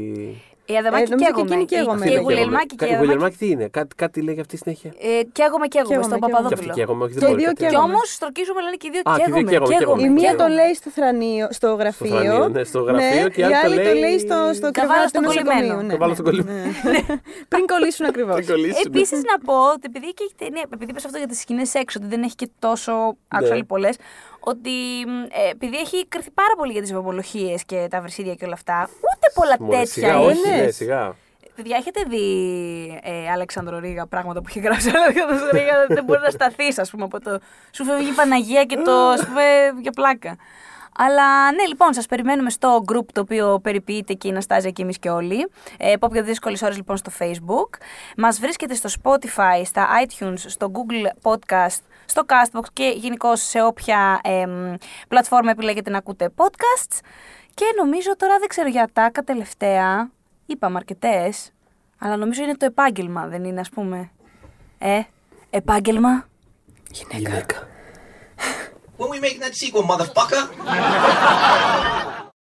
Η Αδαμάκη Ε, νομίζω και καίγομαι. εκείνη καίγομαι. Και η Τι είναι, Γουλελμάκη και η Κα- η Αδαμάκη. Γουλελμάκη τι είναι, κάτι, κάτι λέγει αυτή συνέχεια. Ε, Καίγομαι και εγώ Καίγομαι, στον καίγομαι. Και αυτή Παπαδόπουλο. καίγομαι, όχι, δεν Και οι μπορεί δύο κάτι Και άλλο. καίγομαι. όμως στροκίζουμε λένε και οι δύο Α, και οι δύο καίγομαι. καίγομαι, καίγομαι, καίγομαι. Η μία το καίγομαι. λέει στο, θρανείο, στο γραφείο. θρανείο, ναι, στο γραφείο και η άλλη το λέει- λέει στο, στο Καβάλα κρεβάτι στο του κολλημένο. νοσοκομείου. Ναι, Καβάλα ναι, στο κολλημένο. ναι. [laughs] Πριν κολλήσουν ακριβώς. Θα κολλήσουν. Επίσης να πω ότι επειδή και έχει ταινία, επειδή είπες αυτό για τις σκηνές έξω, ότι δεν έχει και τόσο actually Ναι. πολλές, ότι μ, ε, επειδή έχει κρυθεί πάρα πολύ για τις βομολογίε και τα βρυσίδια και όλα αυτά, ούτε πολλά Μωρέ, τέτοια Σιγά, είναι. όχι, ναι, σιγά. Παιδιά, έχετε δει ε, Αλεξάνδρο Ρίγα πράγματα που έχει γράψει ο [laughs] Αλεξάνδρο Ρίγα. δεν μπορεί να σταθείς, ας πούμε, από το. Σου φεύγει η Παναγία και το. σου φεύγει για πλάκα. Αλλά ναι, λοιπόν, σας περιμένουμε στο group το οποίο περιποιείται και η Ναστάζια και εμείς και όλοι. Ε, Pop για δύσκολες ώρες λοιπόν στο Facebook. Μας βρίσκεται στο Spotify, στα iTunes, στο Google Podcast, στο Castbox και γενικώ σε όποια εμ, πλατφόρμα επιλέγετε να ακούτε podcasts. Και νομίζω τώρα δεν ξέρω για τάκα τελευταία. Είπαμε αρκετέ. Αλλά νομίζω είναι το επάγγελμα, δεν είναι, ας πούμε. Ε, επάγγελμα. Γυναίκα. When we making that sequel, motherfucker?